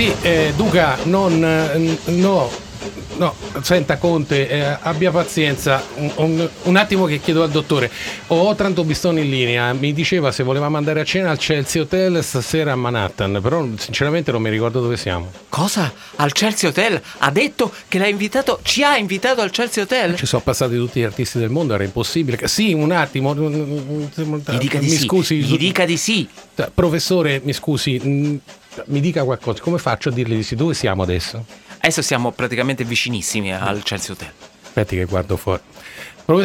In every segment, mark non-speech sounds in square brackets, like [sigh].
Sì, eh, Duca, non... eh, no. No, senta Conte, eh, abbia pazienza, un, un- un attimo che chiedo al dottore. Ho Otranto Bistoni in linea, mi diceva se volevamo andare a cena al Chelsea Hotel stasera a Manhattan, però sinceramente non mi ricordo dove siamo. Cosa? Al Chelsea Hotel? Ha detto che l'ha invitato, ci ha invitato al Chelsea Hotel? Ci sono passati tutti gli artisti del mondo, era impossibile. Sì, un attimo. Gli dica di mi sì. scusi, Gli dica di sì. professore, mi scusi, mi dica qualcosa. Come faccio a dirgli di sì? Dove siamo adesso? Adesso siamo praticamente vicinissimi al Chelsea Hotel. Aspetti che guardo fuori.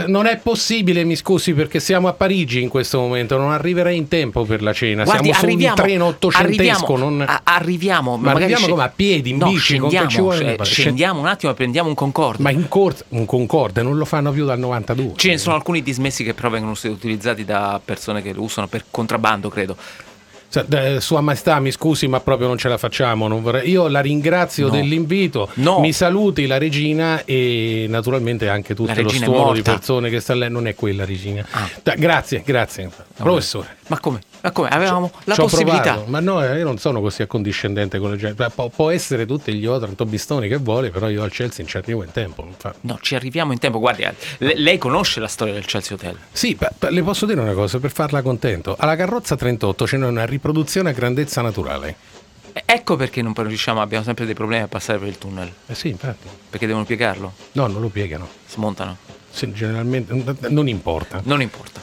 Non è possibile, mi scusi, perché siamo a Parigi in questo momento, non arriverei in tempo per la cena. Guardi, siamo su un treno ottocentesco. arriviamo, non- a- arriviamo, Ma arriviamo sce- come, a piedi, in no, bici, scendiamo, ci vuole fare? scendiamo un attimo e prendiamo un Concorde. Ma in corsa, un Concorde non lo fanno più dal 92. Ce ne sono alcuni dismessi che però vengono utilizzati da persone che lo usano per contrabbando, credo. Eh, Sua Maestà, mi scusi, ma proprio non ce la facciamo. non vorrei- Io la ringrazio No. dell'invito. No. Mi saluti la regina e naturalmente anche tutto lo stuolo di persone che sta lì. Non è quella regina. Ah. Da- grazie, grazie. Professore. Ma come? Ma come? Avevamo la ci ho possibilità. provato, ma no, eh, io non sono così accondiscendente con le gente. Beh, Può, essere tutti gli Otranto Bistoni che vuole, però io al Chelsea ci arrivo in tempo. No, ci arriviamo in tempo. Guardi, le- lei conosce la storia del Chelsea Hotel? Sì, beh, beh, le posso dire una cosa per farla contento. Alla carrozza 38 c'è una riproduzione a grandezza naturale. Ecco perché non riusciamo, abbiamo sempre dei problemi a passare per il tunnel. Eh sì, infatti. Perché devono piegarlo, No, non lo piegano. smontano. Sì, generalmente non importa. Non importa.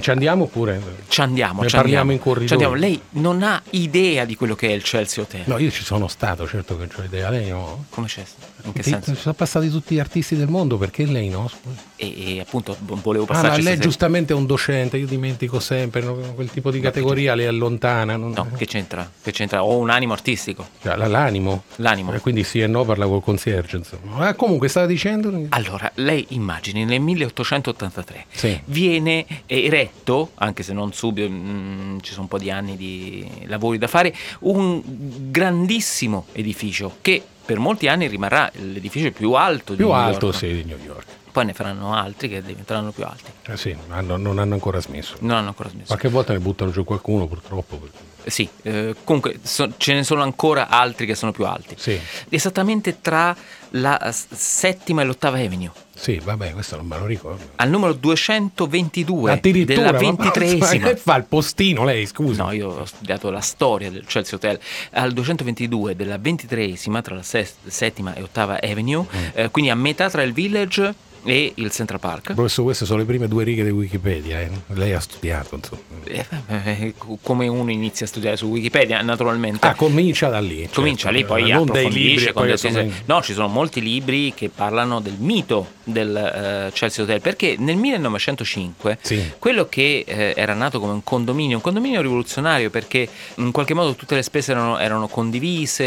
Ci andiamo oppure? Ci andiamo, Ne ci parliamo andiamo. in corridoio. Lei non ha idea di quello che è il Chelsea Hotel. No, io ci sono stato, certo che ho idea. Lei no? Come c'è? In che Sì, senso? Ci sono passati tutti gli artisti del mondo, perché lei no? E, e appunto vo- volevo Ah, ma lei stasera. giustamente è un docente, io dimentico sempre, no? quel tipo di categoria le allontana. non- No, che c'entra? Che c'entra? Ho un animo artistico. Cioè, la- L'animo. L'animo. Eh, quindi sì e no parla col concierge. Insomma. Ah, comunque stava dicendo... Allora, lei immagini nel 1883 Sì. viene eretto, anche se non subito, mm, ci sono un po' di anni di lavori da fare, un grandissimo edificio che per molti anni rimarrà l'edificio più alto di Più New alto, York. sì, di New York. Poi ne faranno altri che diventeranno più alti. Eh sì, hanno- non hanno ancora smesso. Non hanno ancora smesso. Qualche volta ne buttano giù qualcuno, purtroppo. Sì, eh, comunque so- ce ne sono ancora altri che sono più alti. Sì, Esattamente tra la settima e l'ottava Avenue. Sì, vabbè, questo non me lo ricordo. Al numero 222 Addirittura, della ma- ventitreesima. [laughs] Ma che fa il postino lei, scusa? No, io ho studiato la storia del Chelsea Hotel. Al 222 della ventitreesima, tra la settima e ottava Avenue, Mm. eh, quindi a metà tra il Village e il Central Park. Professore, queste sono le prime due righe di Wikipedia, eh. lei ha studiato, insomma. Eh, eh, come uno inizia a studiare su Wikipedia, naturalmente. Ah, comincia da lì. Comincia certo. lì, poi non approfondisce libri poi No, ci sono molti libri che parlano del mito del eh, Chelsea Hotel, perché nel 1905 Sì. quello che eh, era nato come un condominio, un condominio rivoluzionario perché in qualche modo tutte le spese erano, erano condivise,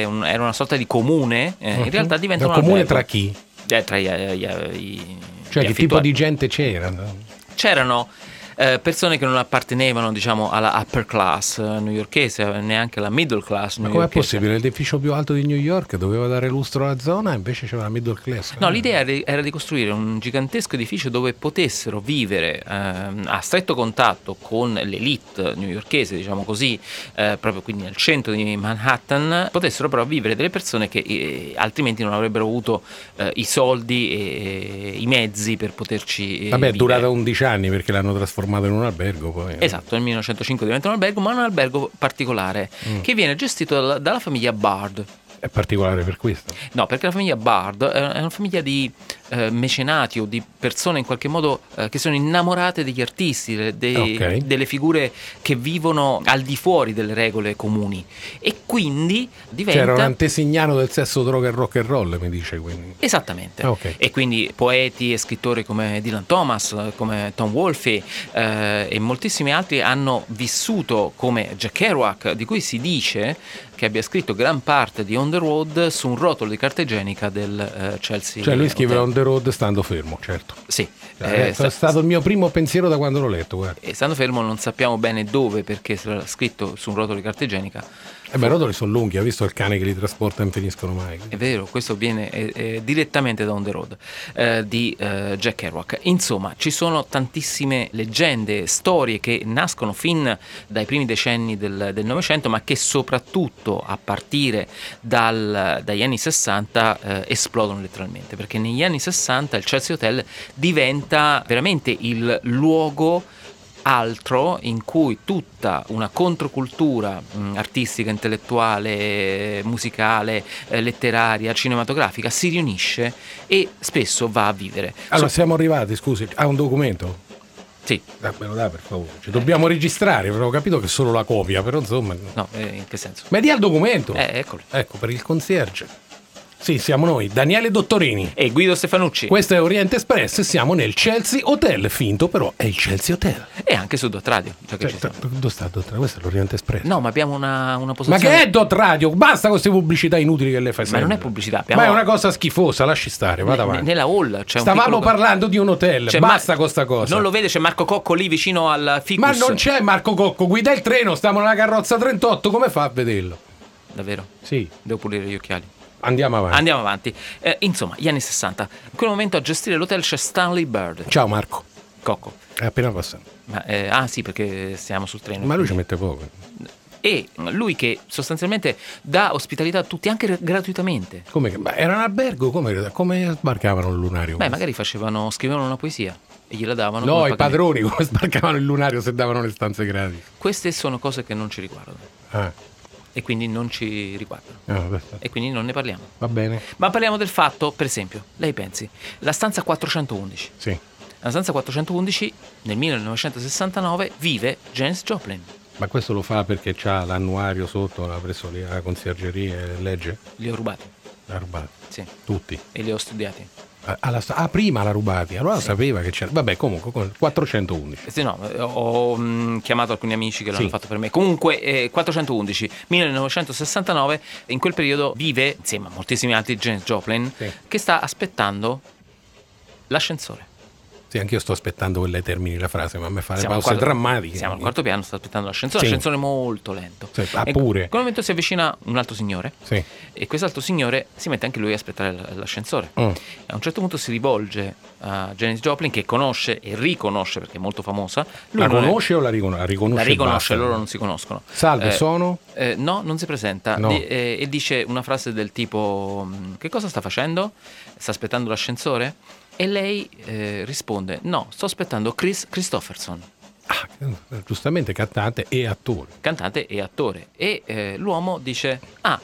era una sorta di comune, eh, in realtà diventa un comune albergo. tra chi? Eh, tra gli, gli- gli- Cioè, gli che tipo affittuari. di gente c'era? C'erano eh, persone che non appartenevano diciamo alla upper class eh, newyorkese, neanche alla middle class Ma com'è possibile? L'edificio più alto di New York doveva dare lustro alla zona, invece c'era la middle class. No, l'idea era di- costruire un gigantesco edificio dove potessero vivere ehm, a stretto contatto con l'elite newyorkese, diciamo così, eh, proprio quindi nel centro di Manhattan, potessero però vivere delle persone che eh, altrimenti non avrebbero avuto eh, i soldi e, e i mezzi per poterci eh, Vabbè, è durata 11 anni perché l'hanno trasformato in un albergo poi. Esatto, nel 1905 diventa un albergo, ma un albergo particolare Mm. che viene gestito dalla, dalla famiglia Bard. È particolare per questo. No, perché la famiglia Bard è una famiglia di eh, mecenati o di persone in qualche modo eh, che sono innamorate degli artisti, de- de- Ok. delle figure che vivono al di fuori delle regole comuni e quindi diventa... C'era un antesignano del sesso, droga e rock and roll, mi dice quindi. Esattamente. Ah, ok. E quindi poeti e scrittori come Dylan Thomas, come Tom Wolfe eh, e moltissimi altri hanno vissuto come Jack Kerouac, di cui si dice che abbia scritto gran parte di On the Road su un rotolo di carta igienica del eh, Chelsea. Cioè lui Hotel. on the road stando fermo, certo. Sì, Eh, eh, è sta- stato il mio primo pensiero da quando l'ho letto, guarda. e stando fermo non sappiamo bene dove perché l'ha scritto su un rotolo di carta igienica. Eh beh, i rotoli sono lunghi, ha visto il cane che li trasporta e non finiscono mai. È vero, questo viene eh, eh, direttamente da On the Road eh, di eh, Jack Kerouac. Insomma, ci sono tantissime leggende, storie che nascono fin dai primi decenni del del Novecento, ma che soprattutto a partire dal- dagli anni 60 eh, esplodono letteralmente, perché negli anni 60 il Chelsea Hotel diventa veramente il luogo altro in cui tutta una controcultura mh, artistica, intellettuale, musicale, eh, letteraria, cinematografica si riunisce e spesso va a vivere. Allora, So- siamo arrivati, scusi, a un documento? sì, Dammelo da per favore. Ci dobbiamo registrare, avevo capito che è solo la copia, però insomma... no, eh, in che senso? Ma dia il documento. Eh, eccolo. Ecco, per il concierge. Sì, siamo noi, Daniele Dottorini. E Guido Stefanucci. Questo è Oriente Express, siamo nel Chelsea Hotel, finto però è il Chelsea Hotel. e anche su Dot Radio, Cioè, dove sta Dottorini? Questo è l'Oriente Express. No, ma abbiamo una, una Ma posizione... che è Dot Radio? Basta con queste pubblicità inutili che le fai Ma sempre. non è pubblicità, abbiamo... Ma è una cosa schifosa, lasci stare, vada avanti. Nella hall c'è un Stavamo piccolo- parlando di un hotel, c'è basta Mar- con sta cosa. Non lo vede, c'è Marco Cocco lì vicino al ficus. Ma non c'è Marco Cocco, guida il treno, stiamo nella carrozza 38, come fa a vederlo? Davvero? Sì, Devo pulire gli occhiali. Andiamo avanti. Andiamo avanti. Eh, insomma, gli anni 60. In quel momento a gestire l'hotel c'è Stanley Bird. Ciao Marco, Cocco. è appena passato. Ma, eh, ah sì, perché siamo sul treno. Ma lui ci mette poco. E lui che sostanzialmente dà ospitalità a tutti, anche gra- gratuitamente. Come che- ma era un albergo? Come, come sbarcavano il lunario? Beh, magari facevano, scrivevano una poesia e gliela davano. no, i padroni come [laughs] sbarcavano il lunario se davano le stanze gratis. Queste sono cose che non ci riguardano Ah, e quindi non ci riguardano aspetta. e quindi non ne parliamo. va bene. Ma parliamo del fatto, per esempio, lei pensi, la stanza 411. Sì. La stanza 411 nel 1969 vive James Joplin. Ma questo lo fa perché c'ha l'annuario sotto, l'ha preso lì alla conciergeria e legge? Li ho rubati, L'ha rubato. sì, Tutti. e li ho studiati. Ah, alla ah, prima l'ha rubati, allora sapeva che c'era. Vabbè, comunque, con- 411. Eh, Sì, no, eh, ho mm, chiamato alcuni amici che l'hanno Sì. fatto per me. Comunque, eh, 411, 1969, in quel periodo vive, insieme a moltissimi altri, James Joplin, Sì. che sta aspettando l'ascensore. Sì, anch'io sto aspettando che lei termini la frase, ma a me fa Siamo pause quarto- drammatiche. Siamo al quarto piano, sta aspettando l'ascensore. Sì. L'ascensore molto lento. Sì, ah, E pure. In quel momento si avvicina un altro signore Sì. e quest'altro signore si mette anche lui a aspettare l'ascensore. Mm. A un certo punto si rivolge a Janis Joplin che conosce e riconosce perché è molto famosa. Lui La non è- conosce o la riconosce? La riconosce, la riconosce, loro non si conoscono. Salve, Eh, sono? eh, no, non si presenta No. Di- eh, e dice una frase del tipo: "Mm, Che cosa sta facendo? Sta aspettando l'ascensore? E lei eh, risponde: No, sto aspettando Chris Christopherson, Ah, giustamente cantante e attore. cantante e attore. E eh, l'uomo dice: Ah,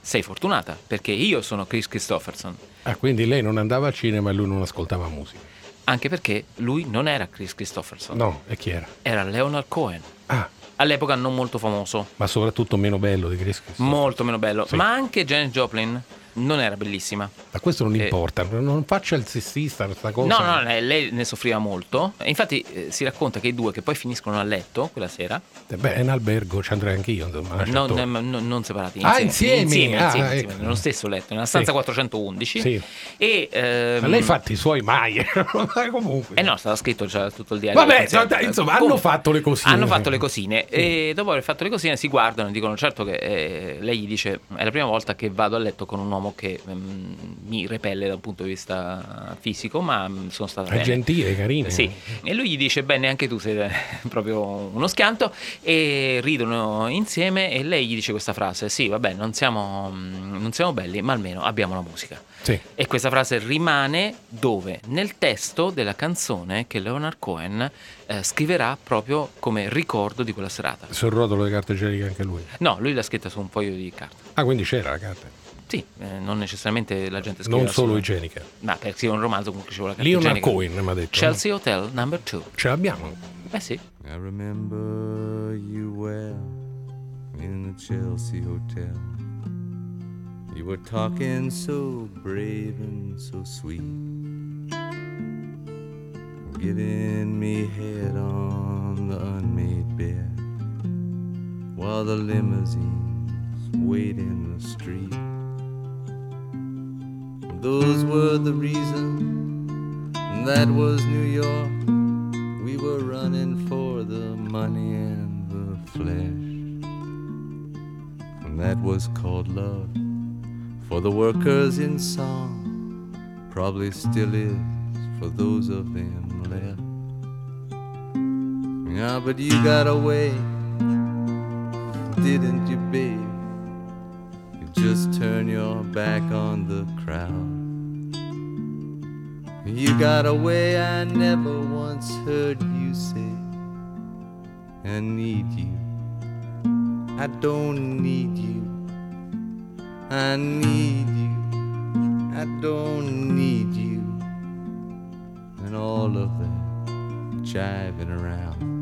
sei fortunata perché io sono Chris Christopherson. Ah, quindi lei non andava al cinema e lui non ascoltava musica. Anche perché lui non era Chris Christopherson, No, e chi era? era Leonard Cohen. Ah, All'epoca non molto famoso, ma soprattutto meno bello di Chris Christopher. molto meno bello. Sì. Ma anche Janis Joplin non era bellissima. Ma questo non Eh. importa, non faccia il sessista questa cosa. No, no, lei, ne soffriva molto. E infatti eh, si racconta che i due che poi finiscono a letto quella sera, Eh, Beh, è in albergo, ci andrei anch'io, insomma. una non, certa- eh, non- separati, Ah, insieme, insieme? insieme, Ah, insieme, ecco. insieme, nello stesso letto, nella stanza Sì. 411. Sì. E, ehm, Ma lei fatti i suoi mai, [laughs] ma comunque. Eh no, stava scritto già tutto il diario. Vabbè, concerto. dai, insomma, hanno fatto le cosine. Hanno fatto le cosine e dopo aver fatto le cosine si guardano e dicono certo che eh, lei gli dice è la prima volta che vado a letto con un uomo che mm, mi repelle dal punto di vista fisico, ma mm, sono stata È bene. gentile, carina. Sì, e lui gli dice: Bene, anche tu sei eh, [laughs] proprio uno schianto. E ridono insieme. E lei gli dice questa frase: Sì, vabbè, non siamo, mm, non siamo belli, ma almeno abbiamo la musica. Sì. E questa frase rimane dove? Nel testo della canzone che Leonard Cohen eh, scriverà proprio come ricordo di quella serata. Sul rotolo di carta igienica anche lui. No, lui l'ha scritta su un foglio di carta. Ah, quindi c'era la carta. Sì, eh, non necessariamente la gente scrive. Non solo igienica. Ma per scrivere un romanzo comunque ci vuole la carta Leonard igienica. Cohen mi ha detto. Chelsea Hotel number 2. no? Ce l'abbiamo. Eh sì. I remember you well in the Chelsea Hotel. You were talking so brave and so sweet, giving me head on the unmade bed while the limousines wait in the street. Those were the reasons, that was New York. We were running for the money and the flesh. and that was called love. For the workers in song, probably still is for those of them left. Yeah, but you got away, didn't you, babe? Just turn your back on the crowd. You got away, I never once heard you say, I need you. I don't need you. I need you. I don't need you. And all of that jiving around.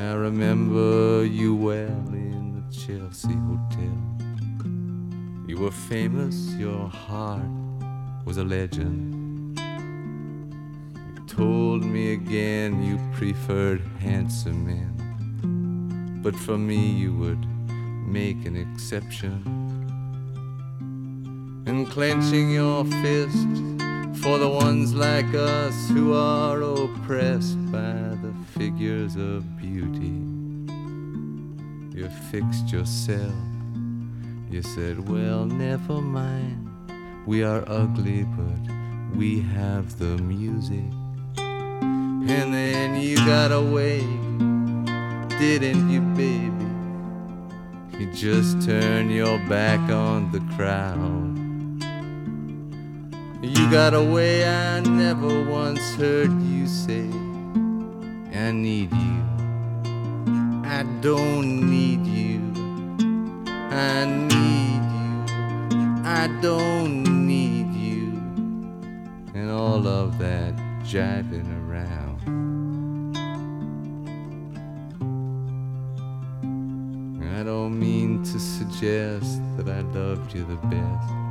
I remember you well in the Chelsea Hotel. You were famous, your heart was a legend. You told me again you preferred handsome men, but for me you would make an exception. And clenching your fist for the ones like us who are oppressed by the figures of beauty. You fixed yourself. You said, Well, never mind. We are ugly, but we have the music. And then you got away, didn't you, baby? You just turned your back on the crowd. You got away, I never once heard you say, I need you. I don't need you. I need you. I don't need you. And all of that jiving around. I don't mean to suggest that I loved you the best.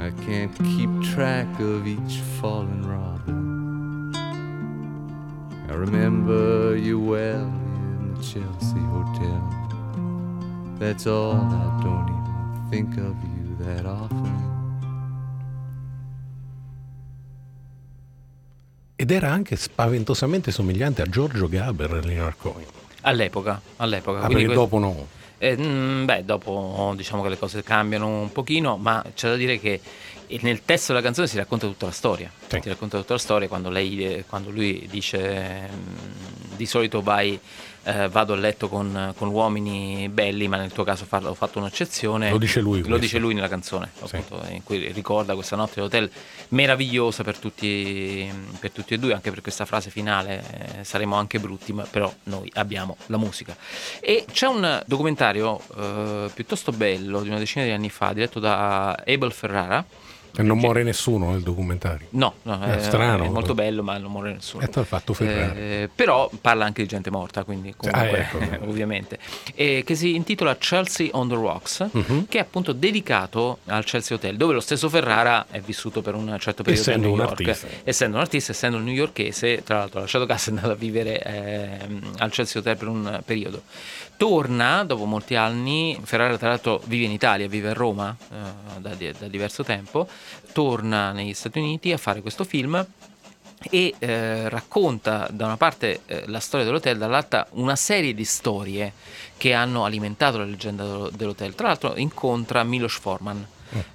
I can't keep track of each fallen robin. I remember you well in the Chelsea Hotel. That's all, I don't even think of you that often. Ed era anche spaventosamente somigliante a Giorgio Gaber Leonard Cohen. All'epoca, all'epoca. Ah, perché que- dopo no. Eh, beh, dopo diciamo che le cose cambiano un pochino, ma c'è da dire che nel testo della canzone si racconta tutta la storia. Sì. Si racconta tutta la storia quando, lei, eh, quando lui dice mm, di solito vai, eh, vado a letto con, con uomini belli, ma nel tuo caso ho fatto un'eccezione. Lo dice lui Lo questo. dice lui nella canzone, Sì. appunto, in cui ricorda questa notte all'hotel meravigliosa per tutti, per tutti e due, anche per questa frase finale, eh, saremo anche brutti, ma però noi abbiamo la musica. E c'è un documentario eh, piuttosto bello di una decina di anni fa, diretto da Abel Ferrara. E non muore nessuno nel documentario. No, no, È strano. è molto bello, ma non muore nessuno. E t'ha fatto Ferrara. Eh, però parla anche di gente morta, quindi comunque, Ah, ecco. [laughs] ovviamente. E che si intitola Chelsea on the Rocks, Mhm. che è appunto dedicato al Chelsea Hotel, dove lo stesso Ferrara è vissuto per un certo periodo Essendo a New un York. artista. Essendo un artista, essendo un newyorkese, tra l'altro ha lasciato casa e è andato a vivere ehm, al Chelsea Hotel per un periodo. Torna dopo molti anni, Ferrara tra l'altro vive in Italia, vive a Roma eh, da, da diverso tempo, torna negli Stati Uniti a fare questo film e eh, racconta da una parte eh, la storia dell'hotel, dall'altra una serie di storie che hanno alimentato la leggenda dell'hotel. Tra l'altro incontra Milos Forman.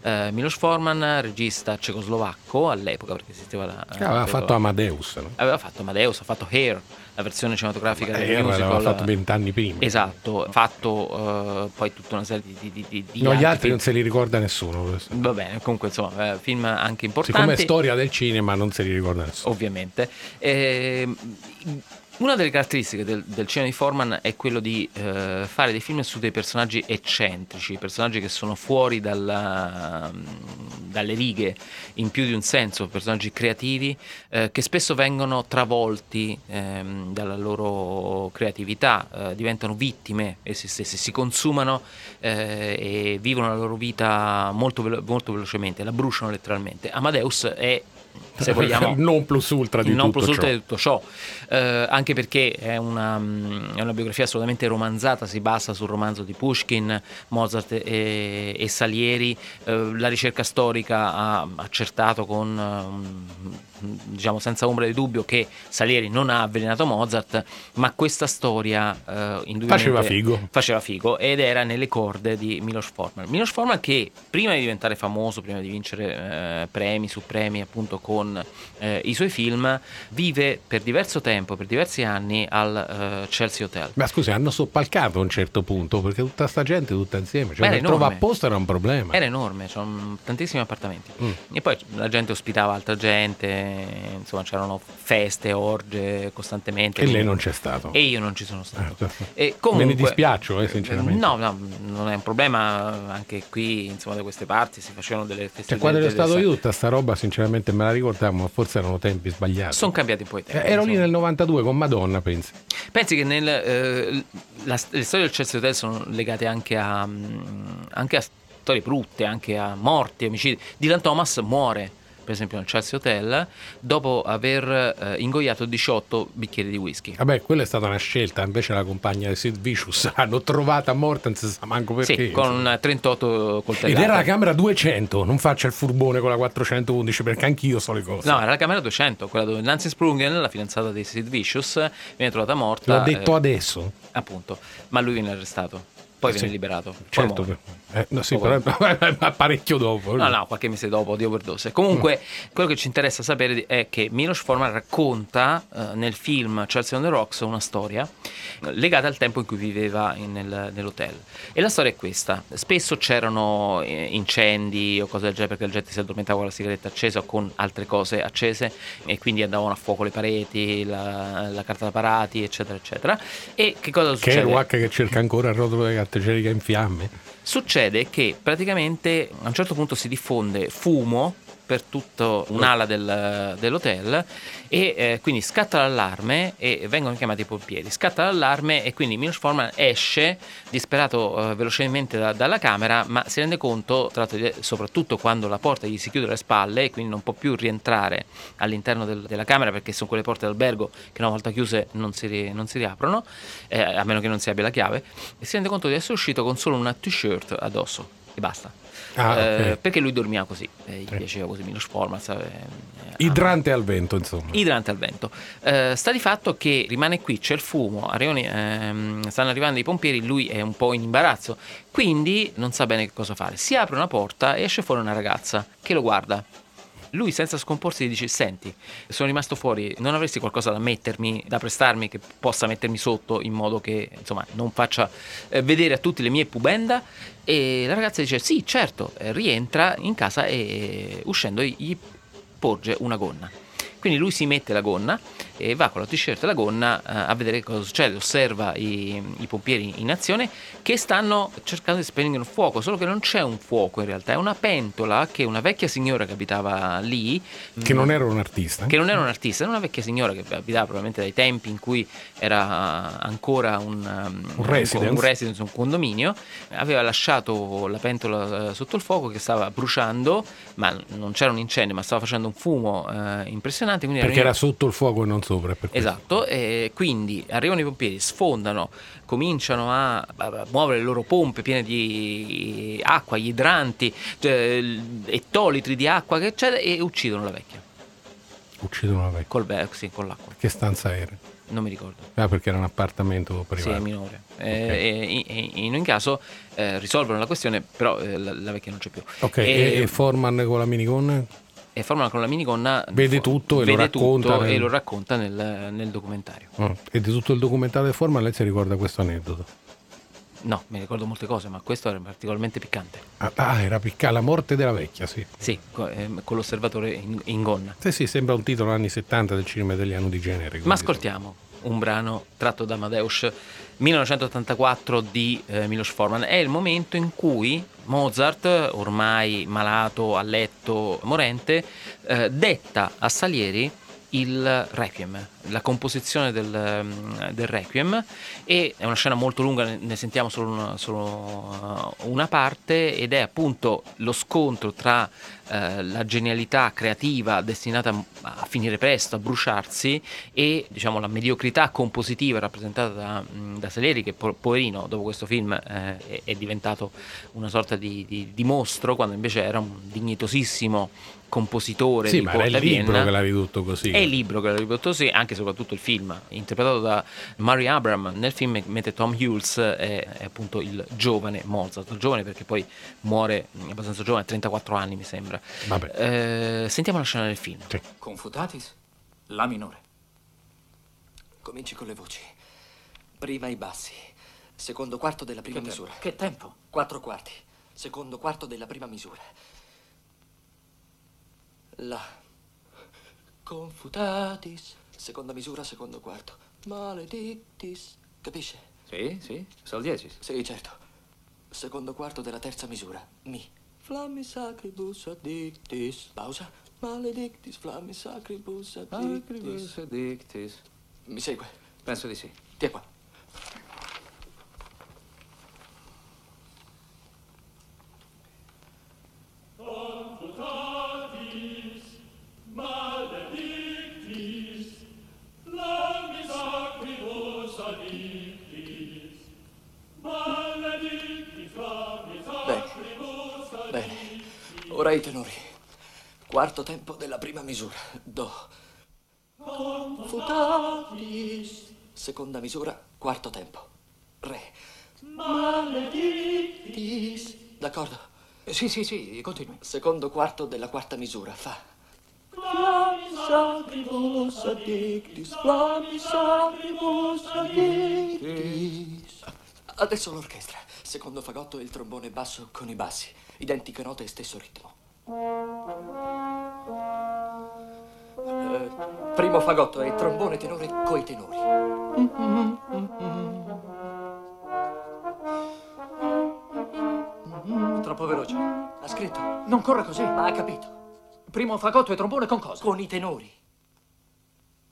Eh, Milos Forman, regista cecoslovacco all'epoca perché esisteva la... Che aveva fatto Amadeus. No? aveva fatto Amadeus, ha fatto Hair, la versione cinematografica Eh, del musical. l'aveva fatto vent'anni prima. Esatto, ha fatto eh, poi tutta una serie di... di, di, di No, gli altri film. non se li ricorda nessuno. questo. Va bene, comunque insomma, eh, film anche importanti. Siccome è storia del cinema non se li ricorda nessuno. ovviamente. Ehm, una delle caratteristiche del, del cinema di Forman è quello di eh, fare dei film su dei personaggi eccentrici, personaggi che sono fuori dalla- dalle righe in più di un senso, personaggi creativi eh, che spesso vengono travolti ehm, dalla loro creatività, eh, diventano vittime essi stessi, si consumano eh, e vivono la loro vita molto, velo- molto velocemente, la bruciano letteralmente. Amadeus è se vogliamo, [laughs] non plus ultra di non tutto plus ultra ciò. di tutto ciò, Eh, anche perché è una, mm, è una biografia assolutamente romanzata, si basa sul romanzo di Pushkin, Mozart e, e Salieri, Eh, la ricerca storica ha accertato con, un- diciamo senza ombra di dubbio che Salieri non ha avvelenato Mozart, ma questa storia eh, Faceva figo. faceva figo ed era nelle corde di Milos Forman. Milos Forman che prima di diventare famoso, prima di vincere eh, premi su premi appunto con eh, i suoi film, vive per diverso tempo, per diversi anni al eh, Chelsea Hotel. Ma scusi, hanno soppalcato a un certo punto perché tutta sta gente tutta insieme. Cioè, enorme. apposta era un problema. Era enorme, c'erano tantissimi appartamenti. Mm. E poi la gente ospitava altra gente, insomma c'erano feste, orge costantemente. E lei non c'è stato. E io non ci sono stato. Eh, E comunque, Me ne dispiaccio, eh, sinceramente. No, no, non è un problema. Anche qui, insomma, da queste parti si facevano delle feste. Cioè, quando ero stato io, tutta sta roba, sinceramente me la ricordavo, ma forse erano tempi sbagliati. Sono cambiati un po' i Eh, tempi. Ero lì nel 92 con Madonna, pensi. Pensi che nel, eh, la- le storie del Chelsea Hotel sono legate anche a, mm, anche a storie brutte, anche a morti, omicidi. Dylan Thomas muore, per esempio, nel Chelsea Hotel dopo aver eh, ingoiato 18 bicchieri di whisky. Vabbè, quella è stata una scelta, invece la compagna di Sid Vicious [laughs] l'hanno trovata morta, non si sa manco perché. Sì, con 38 Ed coltellate. era la camera 200, non faccia il furbone con la 411 perché anch'io so le cose. No, era la camera 200, quella dove Nancy Sprungen, la fidanzata di Sid Vicious, viene trovata morta. L'ho detto eh, adesso. appunto, ma lui viene arrestato, poi Eh, viene sì. liberato. poi Certo, muore. Eh, no, sì, però [laughs] parecchio dopo. No, no, qualche mese dopo di overdose. Comunque, quello che ci interessa sapere è che Milos Forman racconta eh, nel film Chelsea on the Rocks una storia eh, legata al tempo in cui viveva in- nel- nell'hotel. E la storia è questa: spesso c'erano eh, incendi o cose del genere perché la gente si addormentava con la sigaretta accesa o con altre cose accese e quindi andavano a fuoco le pareti, la, la carta da parati, eccetera, eccetera. E che cosa Che è succede? Ruac che cerca ancora il rotolo di cartegerica in fiamme. Succede che praticamente a un certo punto si diffonde fumo per tutta un'ala del- dell'hotel e eh, quindi scatta l'allarme e vengono chiamati i pompieri. Scatta l'allarme e quindi Milos Forman esce disperato eh, velocemente da- dalla camera ma si rende conto, tra di- soprattutto quando la porta gli si chiude alle spalle e quindi non può più rientrare all'interno del- della camera perché sono quelle porte d'albergo che una volta chiuse non si, ri- non si riaprono eh, a meno che non si abbia la chiave e si rende conto di essere uscito con solo una t-shirt addosso e basta. Ah, Eh. Perché lui dormiva così, eh, gli Sì. piaceva così Milos Forman, sa- eh, Idrante al vento, insomma. idrante al vento. Eh, sta di fatto che rimane qui, c'è il fumo, arrivano ehm, stanno arrivando i pompieri, lui è un po' in imbarazzo, quindi non sa bene che cosa fare. Si apre una porta e esce fuori una ragazza che lo guarda. Lui senza scomporsi gli dice senti sono rimasto fuori non avresti qualcosa da mettermi da prestarmi che possa mettermi sotto in modo che insomma non faccia eh, vedere a tutti le mie pubenda? E la ragazza dice sì certo. Rientra in casa e uscendo gli porge una gonna. Quindi lui si mette la gonna e va con la t-shirt e la gonna eh, a vedere cosa succede, osserva i, i pompieri in azione che stanno cercando di spegnere il fuoco, solo che non c'è un fuoco in realtà, è una pentola che una vecchia signora che abitava lì, Che non era un artista. che non era un artista, era una vecchia signora che abitava probabilmente dai tempi in cui era ancora un, um, Un residence. un residence, un condominio, aveva lasciato la pentola eh, sotto il fuoco che stava bruciando, ma non c'era un incendio, ma stava facendo un fumo eh, impressionante. Perché arriva- era sotto il fuoco e non sopra. Esatto, e quindi arrivano i pompieri, sfondano, cominciano a, a muovere le loro pompe piene di acqua, gli idranti, ettolitri di acqua che c'è e uccidono la vecchia Uccidono la vecchia. col be- sì, con l'acqua. Che stanza era? Non mi ricordo. Ah, perché era un appartamento Sì, privato. minore. Eh, e- e- e in ogni caso eh, risolvono la questione, però eh, la, la vecchia non c'è più. ok, e, e, e Forman con la minigonna? E formano con la minigonna. Vede tutto e lo vede racconta tutto nel- e lo racconta nel, nel documentario. Ah, E di tutto il documentario di Forman lei si ricorda questo aneddoto? No, mi ricordo molte cose, ma questo era particolarmente piccante. Ah, ah, era picca la morte della vecchia, sì. Sì, co- ehm, con l'osservatore in, in gonna. Sì, sì, sembra un titolo anni 70 del cinema italiano di genere. Ma ascoltiamo un brano tratto da Amadeus 1984 di eh, Milos Forman. È il momento in cui Mozart, ormai malato, a letto, morente, eh, detta a Salieri il Requiem, la composizione del, mm, del Requiem. E è una scena molto lunga, ne sentiamo solo una, solo uh, una parte ed è appunto lo scontro tra eh, la genialità creativa destinata a finire presto, a bruciarsi e diciamo la mediocrità compositiva rappresentata da, mm, da Salieri che po- poverino dopo questo film eh, è, è, diventato una sorta di, di, di mostro quando invece era un dignitosissimo compositore sì, di ma Porta era il libro Vienna. che l'ha ridotto così. È il libro che l'ha ridotto così, anche e soprattutto il film, interpretato da Murray Abram nel film, mentre Tom Hughes è, è, appunto il giovane Mozart, il giovane perché poi muore abbastanza giovane, a 34 anni mi sembra. Eh, sentiamo la scena del film. Sì. Confutatis, La minore. Cominci con le voci. Prima i bassi. Secondo quarto della prima Che misura. tempo? Che tempo? Quattro quarti. Secondo quarto della prima misura. La. Confutatis. Seconda misura, secondo quarto. Maledictis. Capisce? Sì, sì, sol diesis. Sì, certo. Secondo quarto della terza misura. Mi. Flammi sacribus addictis. Pausa. Maledictis, flammi sacribus addictis. Acribus dictis. Mi segue? Penso di sì. Ti qua. Ora i tenori. Quarto tempo della prima misura. Do. Confutatis. Seconda misura, quarto tempo. Re. Maledictis. D'accordo. Sì, sì, sì, continui. Secondo quarto della quarta misura. Fa. Flammi sacribus addictis. Flammi sacribus addictis. Adesso l'orchestra. Secondo fagotto e il trombone basso con i bassi. Identiche note e stesso ritmo. Eh, primo fagotto e trombone tenore coi tenori. Troppo veloce. Ha scritto? Non corre così. Ma ha capito? Primo fagotto e trombone con cosa? Con i tenori.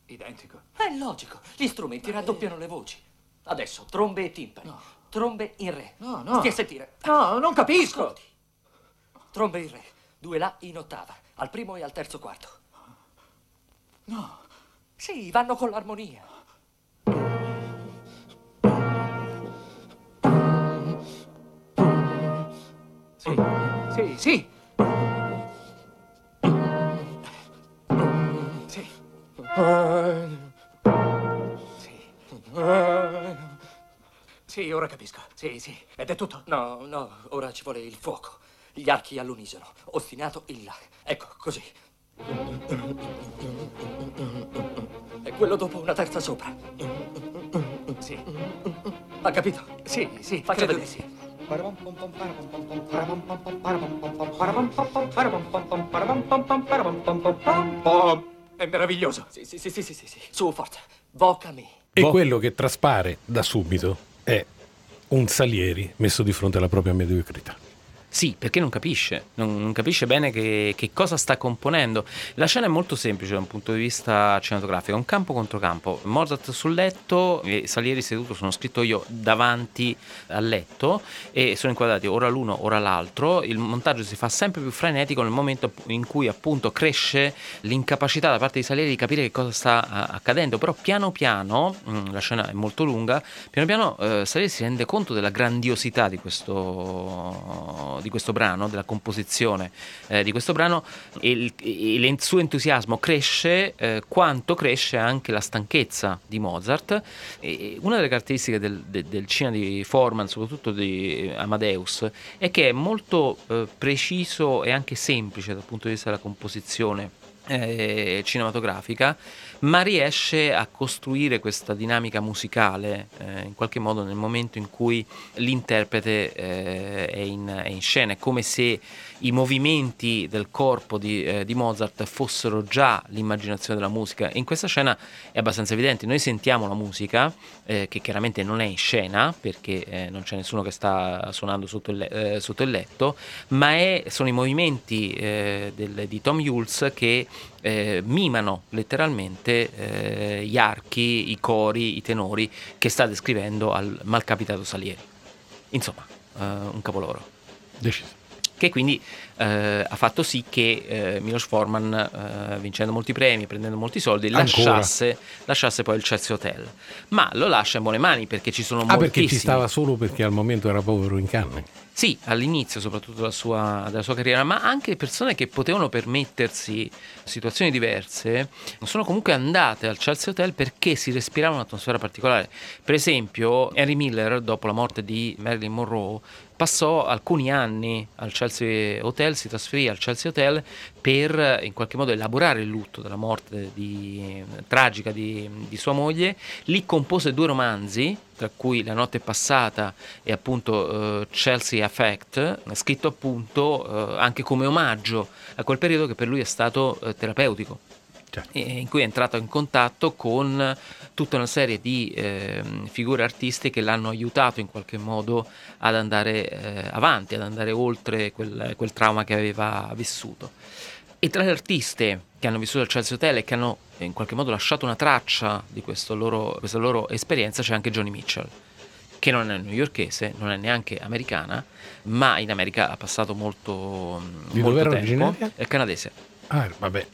Identico. È logico. Gli strumenti raddoppiano le voci. Adesso, trombe e timpani. No. Trombe in re. No, no. Stia a sentire. No, non capisco. Ascolti. Trombe in re. Due la in ottava. Al primo e al terzo quarto. No. Sì, vanno con l'armonia. Sì, sì, sì. Sì. Sì. Sì, ora capisco. Sì, sì. Ed è tutto. No, no, ora ci vuole il fuoco. Gli archi all'unisono. Ostinato in là. Ecco, così. E quello dopo una terza sopra. Sì. Ha capito? Sì, sì. Faccia credo vedere. sì. È meraviglioso. Sì, sì, sì, sì, sì, sì, sì. Su, forza. Voca me. E quello che traspare da subito è un Salieri messo di fronte alla propria mediocrità. Sì, perché non capisce, non, non capisce bene che, che cosa sta componendo. La scena è molto semplice da un punto di vista cinematografico, un campo contro campo. Mozart sul letto, e Salieri seduto, sono scritto io davanti al letto e sono inquadrati ora l'uno, ora l'altro. Il montaggio si fa sempre più frenetico nel momento in cui appunto cresce l'incapacità da parte di Salieri di capire che cosa sta accadendo. Però piano piano, mm, la scena è molto lunga, piano piano eh, Salieri si rende conto della grandiosità di questo di questo brano, della composizione eh, di questo brano e il, il suo entusiasmo cresce eh, quanto cresce anche la stanchezza di Mozart. E una delle caratteristiche del, de- del cinema di Forman, soprattutto di Amadeus, è che è molto eh, preciso e anche semplice dal punto di vista della composizione eh, cinematografica, ma riesce a costruire questa dinamica musicale eh, in qualche modo nel momento in cui l'interprete eh, è, in, è, in, scena. È come se i movimenti del corpo di, eh, di, Mozart fossero già l'immaginazione della musica. In questa scena è abbastanza evidente. Noi sentiamo la musica, eh, che chiaramente non è in scena perché eh, non c'è nessuno che sta suonando sotto il, eh, sotto il letto, ma è, sono i movimenti del, di Tom Hulce che eh, mimano letteralmente eh, gli archi, i cori, i tenori che sta descrivendo al malcapitato Salieri. Insomma, eh, un capolavoro. Deciso. Che quindi eh, ha fatto sì che eh, Milos Forman, eh, vincendo molti premi, prendendo molti soldi, lasciasse, lasciasse, poi il Chelsea Hotel. Ma lo lascia in buone mani perché ci sono ah, moltissimi... perché ci stava solo perché al momento era povero in canne. Sì, all'inizio soprattutto della sua, della sua, carriera, ma anche persone che potevano permettersi situazioni diverse sono comunque andate al Chelsea Hotel perché si respirava un'atmosfera particolare. Per esempio, Henry Miller, dopo la morte di Marilyn Monroe, passò alcuni anni al Chelsea Hotel, si trasferì al Chelsea Hotel per in qualche modo elaborare il lutto della morte di, tragica di, di sua moglie. Lì compose due romanzi, tra cui La notte passata e appunto uh, Chelsea Effect, scritto appunto uh, anche come omaggio a quel periodo che per lui è stato uh, terapeutico. Certo. in cui è entrato in contatto con tutta una serie di eh, figure artistiche che l'hanno aiutato in qualche modo ad andare eh, avanti, ad andare oltre quel, quel trauma che aveva vissuto. E tra le artiste che hanno vissuto al Chelsea Hotel e che hanno in qualche modo lasciato una traccia di loro, questa loro esperienza c'è anche Johnny Mitchell, che non è newyorkese, non è neanche americana, ma in America ha passato molto, di molto tempo. È canadese. Ah, vabbè.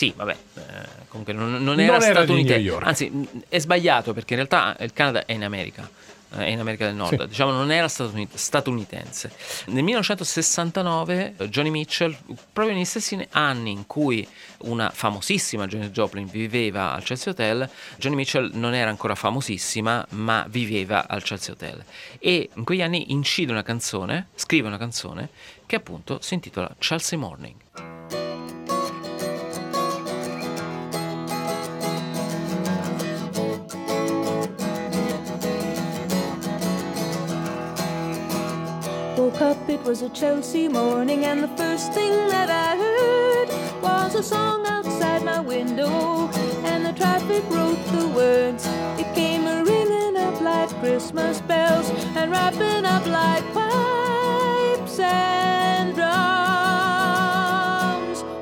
Sì, vabbè, eh, comunque non, non era non statunitense. Anzi, è sbagliato perché in realtà il Canada è in America è in America del Nord, sì. diciamo non era statunitense. Nel 1969 Johnny Mitchell, proprio negli stessi anni in cui una famosissima Janis Joplin viveva al Chelsea Hotel, Johnny Mitchell non era ancora famosissima, ma viveva al Chelsea Hotel. E in quegli anni incide una canzone, scrive una canzone che appunto si intitola Chelsea Morning. Woke up, it was a Chelsea morning, and the first thing that I heard was a song outside my window, and the traffic wrote the words. It came a ringing up like Christmas bells, and wrapping up like pipes and drums.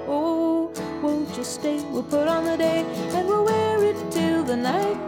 Oh, won't you stay? We'll put on the day, and we'll wear it till the night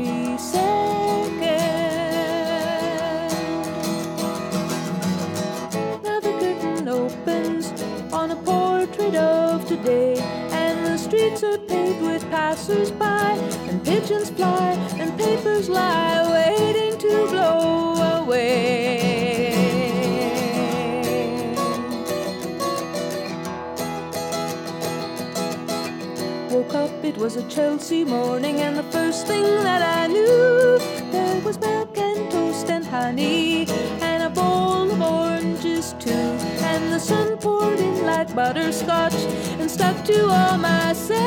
streets are paved with passers-by, and pigeons fly, and papers lie, waiting to blow away. Woke up, it was a Chelsea morning, and the first thing that I knew, there was milk and toast and honey, and sun poured in like butterscotch and stuck to all my senses.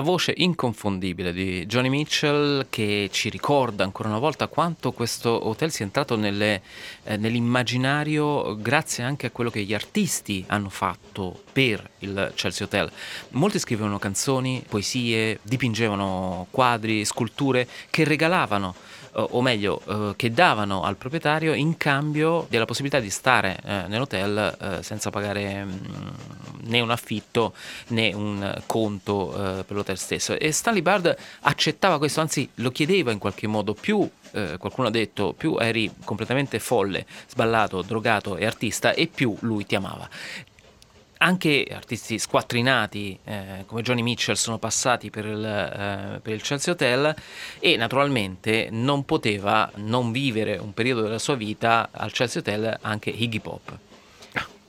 La voce inconfondibile di Johnny Mitchell che ci ricorda ancora una volta quanto questo hotel sia entrato nelle, eh, nell'immaginario grazie anche a quello che gli artisti hanno fatto per il Chelsea Hotel. Molti scrivevano canzoni, poesie, dipingevano quadri, sculture che regalavano o, o meglio, eh, che davano al proprietario in cambio della possibilità di stare eh, nell'hotel eh, senza pagare mh, né un affitto né un conto eh, per l'hotel stesso. E Stanley Bard accettava questo, anzi lo chiedeva in qualche modo più eh, qualcuno ha detto più eri completamente folle, sballato, drogato e artista e più lui ti amava. Anche artisti squattrinati eh, come Johnny Mitchell sono passati per il, eh, per il Chelsea Hotel e naturalmente non poteva non vivere un periodo della sua vita al Chelsea Hotel anche Iggy Pop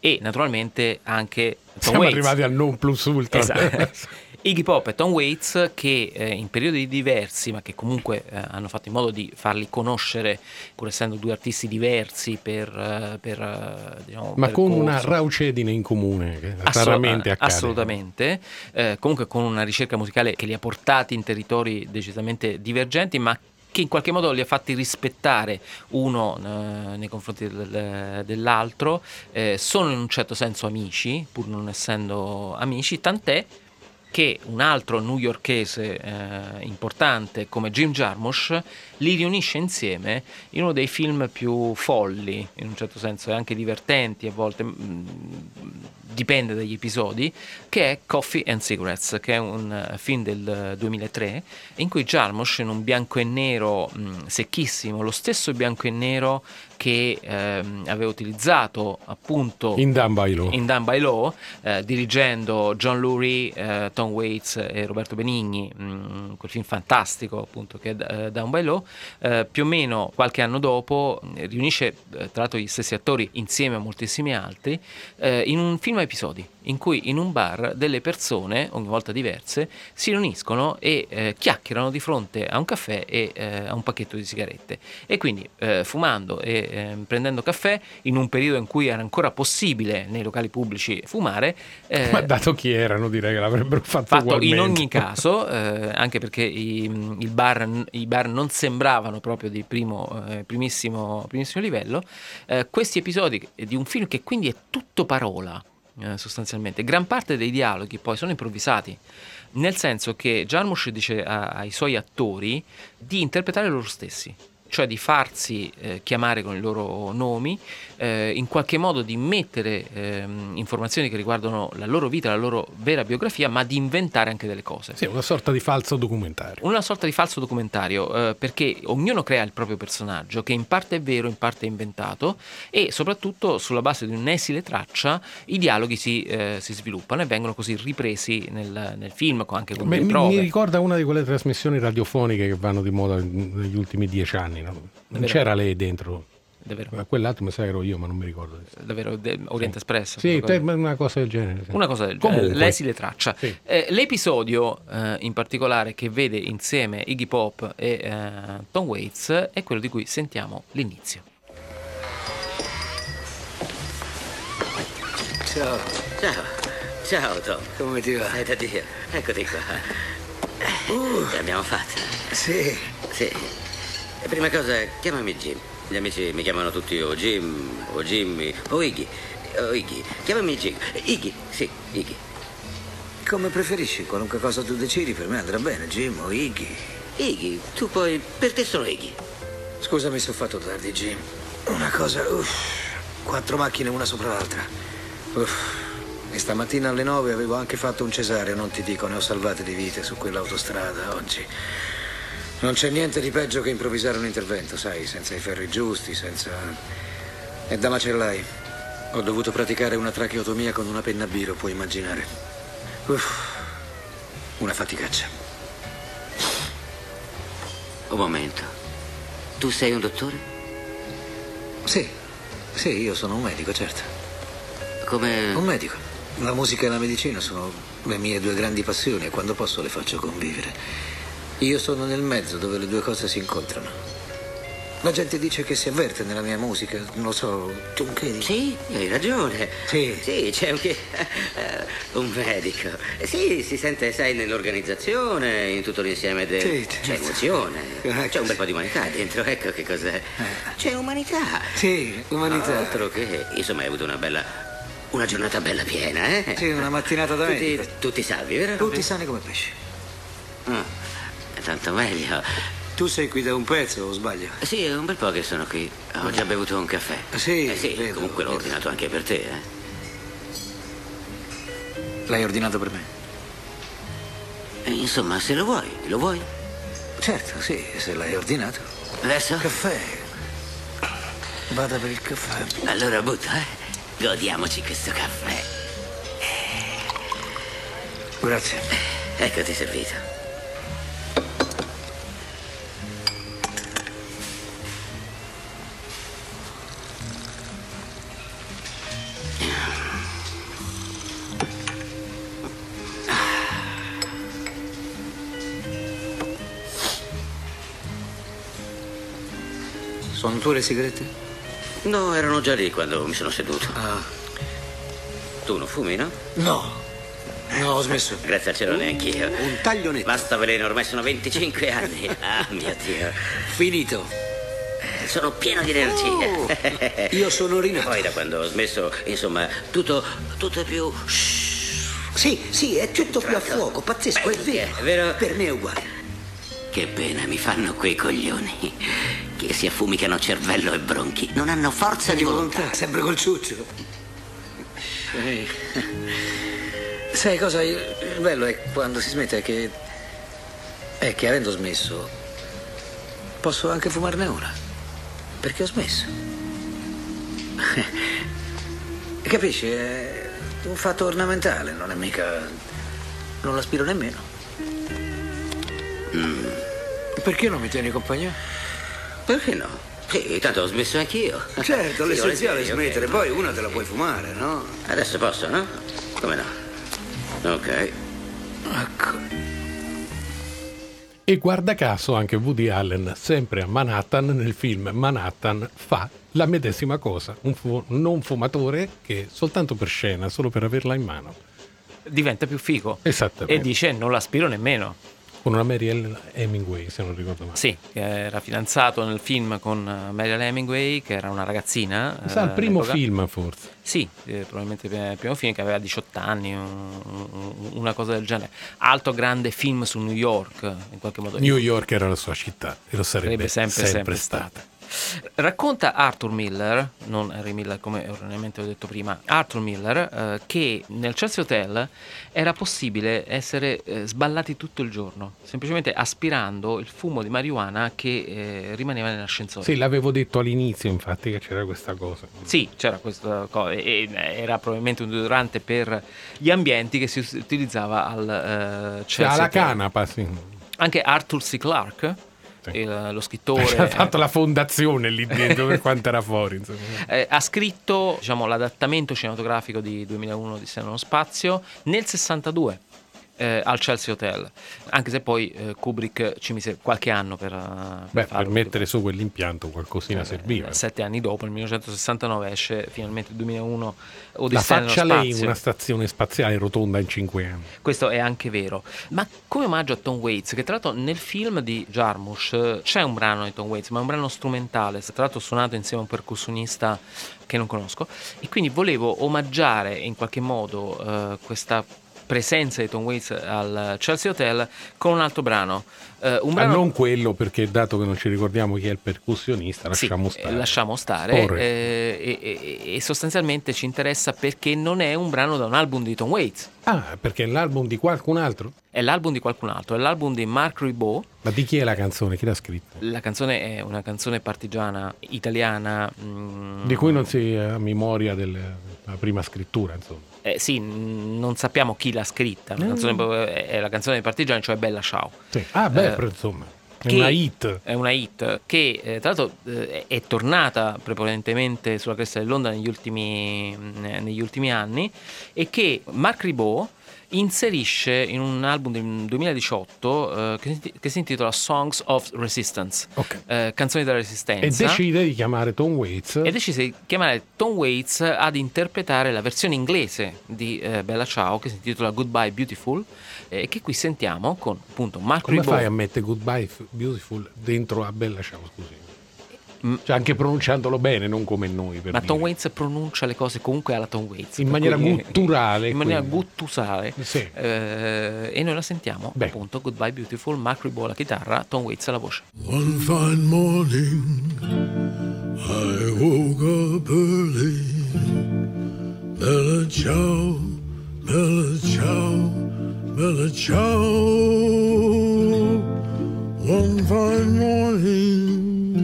e naturalmente anche Tom Siamo Waits. arrivati al non plus ultra. Esatto. [laughs] Iggy Pop e Tom Waits che eh, in periodi diversi ma che comunque eh, hanno fatto in modo di farli conoscere pur essendo due artisti diversi per, eh, per, eh, diciamo, Ma con una raucedine in comune, che Assolut- raramente accade. Assolutamente, Eh, comunque con una ricerca musicale che li ha portati in territori decisamente divergenti, ma che in qualche modo li ha fatti rispettare uno eh, nei confronti del- dell'altro, Eh, sono in un certo senso amici, pur non essendo amici, tant'è che un altro newyorkese eh, importante come Jim Jarmusch li riunisce insieme in uno dei film più folli, in un certo senso, e anche divertenti a volte, mm, dipende dagli episodi, che è Coffee and Cigarettes, che è un eh, film del eh, 2003, in cui Jarmusch in un bianco e nero mm, secchissimo, lo stesso bianco e nero che ehm, aveva utilizzato appunto In Dan by Law. in Dan by Law, eh, dirigendo John Lurie, eh, Tom Waits e Roberto Benigni, mh, quel film fantastico appunto che è eh, Down by Law, eh, più o meno qualche anno dopo eh, riunisce eh, tra l'altro gli stessi attori insieme a moltissimi altri eh, in un film episodi in cui in un bar delle persone, ogni volta diverse, si riuniscono e eh, chiacchierano di fronte a un caffè e eh, a un pacchetto di sigarette. E quindi eh, fumando e eh, prendendo caffè, in un periodo in cui era ancora possibile nei locali pubblici fumare, eh, Ma dato chi erano, direi che l'avrebbero fatto, fatto in ugualmente. ogni [laughs] caso, eh, anche perché i, il bar, i bar non sembravano proprio di primo, eh, primissimo, primissimo livello, questi episodi di un film che quindi è tutto parola, eh, sostanzialmente. Gran parte dei dialoghi poi sono improvvisati, nel senso che Jarmusch dice a- ai suoi attori di interpretare loro stessi. Cioè di farsi eh, chiamare con i loro nomi, eh, in qualche modo di mettere ehm, informazioni che riguardano la loro vita, la loro vera biografia, ma di inventare anche delle cose. Sì, una sorta di falso documentario. Una sorta di falso documentario, eh, perché ognuno crea il proprio personaggio, che in parte è vero, in parte è inventato, e soprattutto sulla base di un'esile traccia i dialoghi si, eh, si sviluppano e vengono così ripresi nel, nel film, anche con Beh, delle mi, prove. mi ricorda una di quelle trasmissioni radiofoniche che vanno di moda negli ultimi dieci anni. No? Non c'era lei dentro. Davvero, Ma Quell'altro mi sa che ero io, ma non mi ricordo. davvero de- Orient Espresso. Sì, quella cosa. te- una cosa del genere. sì. Una cosa del genere, Comunque. l'esile traccia. Sì. Eh, l'episodio eh, in particolare che vede insieme Iggy Pop e eh, Tom Waits è quello di cui sentiamo l'inizio. Ciao, Ciao. Ciao, Tom. come ti va? Dai da Dio. Eccoti qua. Ce l'abbiamo fatta. Sì, Sì. E prima cosa, chiamami Jim. Gli amici mi chiamano tutti o Jim, o Jimmy, o Iggy. O Iggy. Chiamami Jim. Iggy, sì, Iggy. come preferisci, qualunque cosa tu decidi per me andrà bene, Jim o Iggy. Iggy, tu poi... Per te sono Iggy. Scusami se ho fatto tardi, Jim. Una cosa, uff, quattro macchine una sopra l'altra. Uff. E stamattina alle nove avevo anche fatto un cesareo, non ti dico, ne ho salvate di vite su quell'autostrada oggi. Non c'è niente di peggio che improvvisare un intervento, sai, senza i ferri giusti, senza... E da macellai. Ho dovuto praticare una tracheotomia con una penna a biro, puoi immaginare. Uff, una faticaccia. Un momento. Tu sei un dottore? Sì, sì, io sono un medico, certo. Come... Un medico. La musica e la medicina sono le mie due grandi passioni e quando posso le faccio convivere. Io sono nel mezzo dove le due cose si incontrano. La gente dice che si avverte nella mia musica, non lo so, tu che dici? Sì, hai ragione. Sì. Sì, c'è anche eh, [laughs] un medico. Eh, Sì, si sente, sai, nell'organizzazione, in tutto l'insieme del... Sì, C'è certo. emozione, Eh, c'è un bel po' di umanità dentro, ecco che cos'è. C'è umanità. Sì, umanità. Altro che... Insomma, hai avuto una bella... Una giornata bella piena, eh? Sì, una mattinata da tutti, tutti salvi, vero? Tutti sani come pesci. Ah, tanto meglio. tu sei qui da un pezzo, o sbaglio? Sì, è un bel po' che sono qui. Ho già bevuto un caffè. Sì, Eh sì, vedo, comunque l'ho vedo. ordinato anche per te, eh. L'hai ordinato per me? E, Insomma, se lo vuoi, lo vuoi? Certo, sì, se l'hai ordinato. Adesso? Caffè. Vada per il caffè. Allora butta, eh. Godiamoci questo caffè. Grazie. Eccoti servito. Sono tue le sigarette? No, erano già lì quando mi sono seduto. Ah. Tu non fumi, no? No. No, ho smesso. Grazie al cielo neanch'io. Un taglio netto. Basta veleno, ormai sono 25 anni. [laughs] Ah, mio Dio. Finito. Sono pieno di energia. Oh, [laughs] io sono rinato. Poi da quando ho smesso, insomma, tutto, tutto è più... Sì, sì, è tutto più a fuoco, pazzesco, è vero. È vero? Per me è uguale. Che pena mi fanno quei coglioni. Che si affumicano cervello e bronchi. Non hanno forza di volontà. sempre col ciuccio. Sì. Sai cosa? Il il bello è quando si smette che. è che avendo smesso. posso anche fumarne una. Perché ho smesso. [laughs] Capisci? È un fatto ornamentale, non è mica. non l'aspiro nemmeno. Mm. Perché non mi tieni compagnia? Perché no? Sì, tanto ho smesso anch'io. Certo, Sì, l'essenziale è smettere, poi una te la puoi fumare, no? Adesso posso, no? Come no? Ok. Ecco. E guarda caso anche Woody Allen, sempre a Manhattan, nel film Manhattan, fa la medesima cosa. Un fu- non fumatore che soltanto per scena, solo per averla in mano. Diventa più figo. Esattamente. E dice non l'aspiro nemmeno. Con una Mary Ellen Hemingway, se non ricordo male. Sì, che era fidanzato nel film con eh, Mariel Hemingway, che era una ragazzina. Mi sa il eh, primo all'epoca. film, forse. Sì, eh, probabilmente il primo film che aveva 18 anni, un- un- una cosa del genere. Altro grande film su New York, in qualche modo. New York era la sua città e lo sarebbe Sarebbe sempre, sempre, sempre stata. Racconta Arthur Miller, non Harry Miller come erroneamente ho detto prima, Arthur Miller, eh, che nel Chelsea Hotel era possibile essere eh, sballati tutto il giorno, semplicemente aspirando il fumo di marijuana che eh, rimaneva nell'ascensore. Sì, l'avevo detto all'inizio, infatti, che c'era questa cosa. Sì, c'era questa cosa, e era probabilmente un deodorante per gli ambienti che si utilizzava al eh, Cioè, Chelsea alla canapa, sì. Anche Arthur C. Clarke. Il- lo scrittore, Ha fatto la fondazione lì dentro per [laughs] quanto era fuori. Eh, ha scritto diciamo, l'adattamento cinematografico di 2001 di nello spazio nel 62 eh, al Chelsea Hotel, anche se poi eh, Kubrick ci mise qualche anno per, eh, Beh, farlo. per mettere su quell'impianto qualcosina serviva. Eh, Sette anni dopo, nel 1969, esce finalmente il 2001 La Odissea nello faccia lei una stazione spaziale rotonda in cinque anni. Questo è anche vero. Ma come omaggio a Tom Waits, che tra l'altro nel film di Jarmusch eh, c'è un brano di Tom Waits, ma è un brano strumentale, tra l'altro suonato insieme a un percussionista che non conosco, e quindi volevo omaggiare in qualche modo eh, questa presenza di Tom Waits al Chelsea Hotel con un altro brano. Eh, un Ah, brano non quello, perché dato che non ci ricordiamo chi è il percussionista, sì, lasciamo eh, stare. lasciamo stare, Corre. eh, e, e- e sostanzialmente ci interessa perché non è un brano da un album di Tom Waits, Ah, perché è l'album di qualcun altro? è l'album di qualcun altro, è l'album di Mark Ribot. Ma di chi è la canzone? Chi l'ha scritta? La canzone è una canzone partigiana italiana. mm, Di cui non si ha memoria della prima scrittura, insomma. Eh, sì, mm, non sappiamo chi l'ha scritta. La canzone è è la canzone dei partigiani, cioè Bella Ciao. Sì. Ah, beh, Eh, insomma, è una hit. È una hit che eh, tra l'altro eh, è tornata prepotentemente sulla cresta dell'onda negli ultimi, mm, eh, negli ultimi anni e che Mark Ribot inserisce in un album del 2018 eh, che, si- che si intitola Songs of Resistance, Ok. eh, canzoni della E resistenza. decide di chiamare Tom Waits. e decise di chiamare Tom Waits ad interpretare la versione inglese di eh, Bella Ciao che si intitola Goodbye Beautiful e che qui sentiamo con appunto Mark Come Ribot. fai a mettere Goodbye Beautiful dentro a Bella Ciao, scusi? Cioè anche pronunciandolo bene, non come noi. Per Ma dire. Tom Waits pronuncia le cose comunque alla Tom Waits. In maniera cui- gutturale, In maniera quindi. guttusale. Sì. Eh, e noi la sentiamo Beh. appunto. Goodbye Beautiful, Mark Ribot alla chitarra, Tom Waits alla voce. One fine morning, I woke up early. Bella ciao, bella ciao, bella ciao. One fine morning,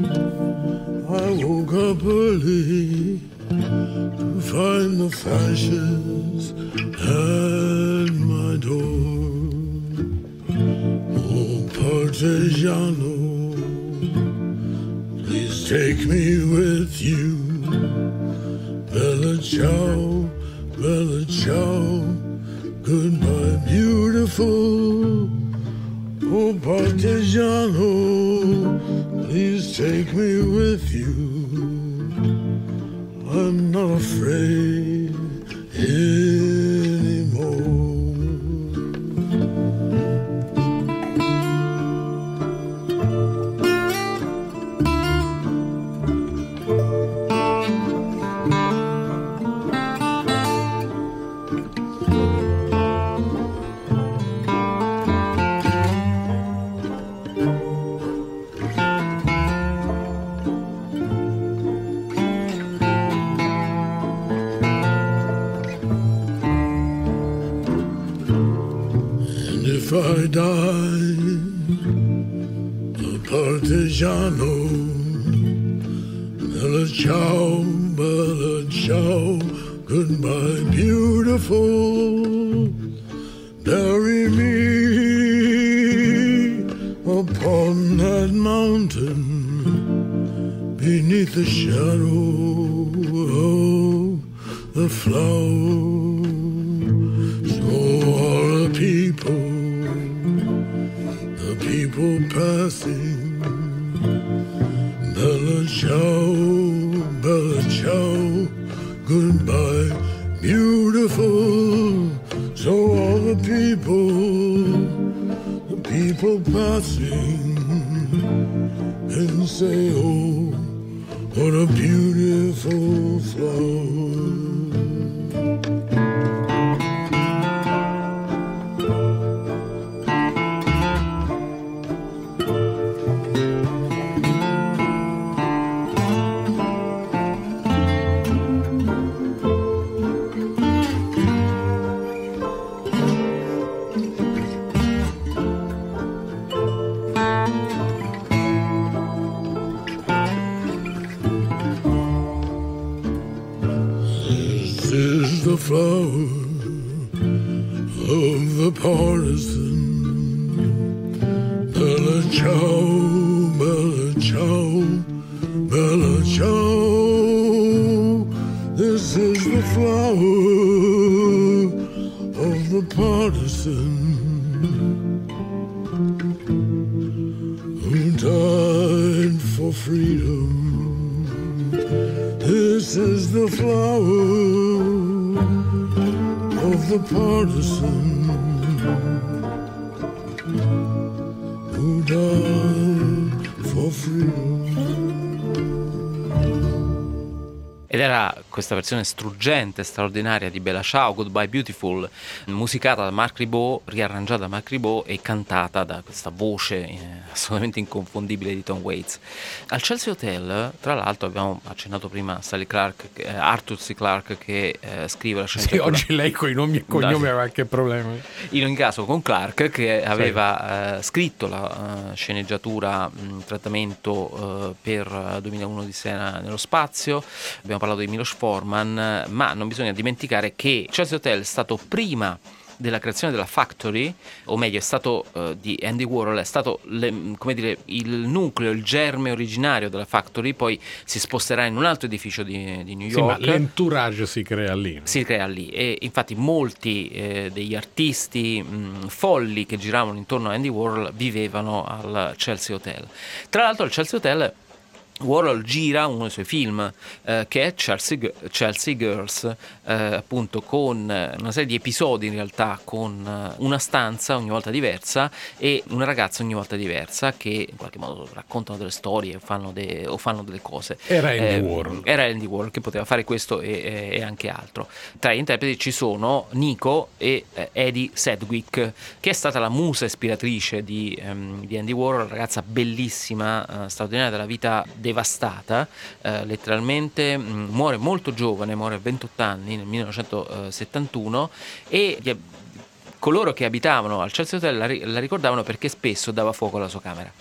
Early to find the fashions at my door. Oh, Partigiano, please take me with you. Bella ciao, bella ciao, goodbye, beautiful. Oh, Partigiano, please take me with you. I'm not afraid questa versione struggente, straordinaria di Bella Ciao, Goodbye Beautiful, musicata da Mark Ribot, riarrangiata da Mark Ribot e cantata da questa voce eh, assolutamente inconfondibile di Tom Waits. Al Chelsea Hotel, tra l'altro, abbiamo accennato prima Sally Clark, eh, Arthur C. Clarke che eh, scrive la Sì, sceneggiatura. oggi lei con i nomi e cognomi aveva qualche problema. In ogni caso con Clark che aveva eh, scritto la eh, sceneggiatura mh, trattamento per eh, 2001 di Sena nello spazio, abbiamo parlato di Milos Forman, eh, ma non bisogna dimenticare che Chelsea Hotel è stato prima della creazione della Factory, o meglio è stato eh, di Andy Warhol, è stato le- dire, il nucleo, il germe originario della Factory, poi si sposterà in un altro edificio di, di New Sì, ma York l'entourage si crea lì. si crea lì e infatti molti eh, degli artisti mh, folli che giravano intorno a Andy Warhol vivevano al Chelsea Hotel. Tra l'altro il Chelsea Hotel Warhol gira uno dei suoi film eh, che è Chelsea, Chelsea Girls, eh, appunto con eh, una serie di episodi in realtà con eh, una stanza ogni volta diversa e una ragazza ogni volta diversa che in qualche modo raccontano delle storie o fanno, de- o fanno delle cose. Era Andy Eh, Warhol. Era Andy Warhol che poteva fare questo e, e- anche altro. Tra gli interpreti ci sono Nico e eh, Eddie Sedgwick, che è stata la musa ispiratrice di, ehm, di Andy Warhol, ragazza bellissima, straordinaria della vita devastata, eh, letteralmente mh, muore molto giovane, muore a 28 anni nel 1971 e gli- coloro che abitavano al Chelsea Hotel la, la ricordavano perché spesso dava fuoco alla sua camera.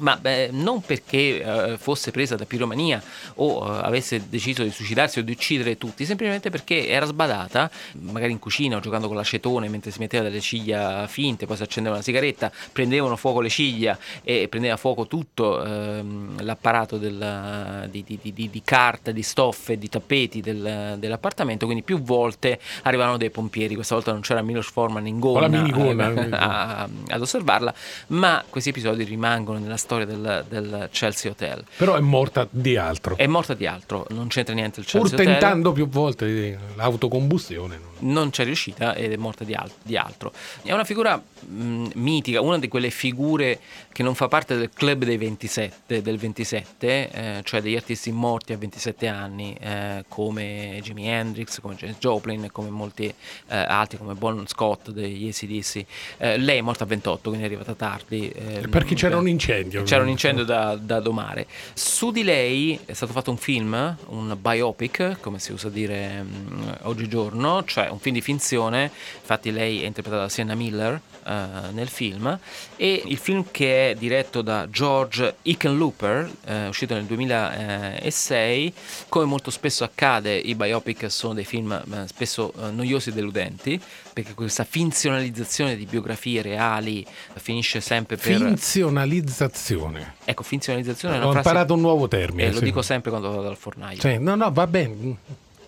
Ma beh, non perché eh, fosse presa da piromania o eh, avesse deciso di suicidarsi o di uccidere tutti, semplicemente perché era sbadata, magari in cucina o giocando con l'acetone mentre si metteva delle ciglia finte, poi si accendeva una sigaretta, prendevano fuoco le ciglia e prendeva fuoco tutto ehm, l'apparato della- di, di- di- di carta, di stoffe, di tappeti del- dell'appartamento, quindi più volte arrivavano dei pompieri, questa volta non c'era Milos Forman in gonna, eh, [laughs] a- ad osservarla, ma questi episodi rimangono nella storia del, del Chelsea Hotel. Però è morta di altro. È morta di altro, non c'entra niente il Pur Chelsea Hotel. tentando più volte l'autocombustione. no? non c'è riuscita ed è morta di, al- di altro. È una figura mh, mitica, una di quelle figure che non fa parte del club dei 27, del 27, eh, cioè degli artisti morti a 27 anni, eh, come Jimi Hendrix, come James Joplin, come molti eh, altri, come Bon Scott degli ACDC. Eh, lei è morta a 28, quindi è arrivata tardi. eh, Perché c'era non- un incendio. C'era un incendio da, da domare. Su di lei è stato fatto un film, un biopic, come si usa dire mm, oggigiorno, cioè un film di finzione. Infatti, lei è interpretata da Sienna Miller eh, nel film. E il film che è diretto da George Hickenlooper, eh, uscito nel 2006. Come molto spesso accade, i biopic sono dei film eh, spesso noiosi e deludenti, perché questa finzionalizzazione di biografie reali finisce sempre per. Finzionalizzazione. Ecco, finzionalizzazione è una Ho frase imparato un nuovo termine. e lo sì. dico sempre quando vado dal fornaio. Sì, no, no, va bene.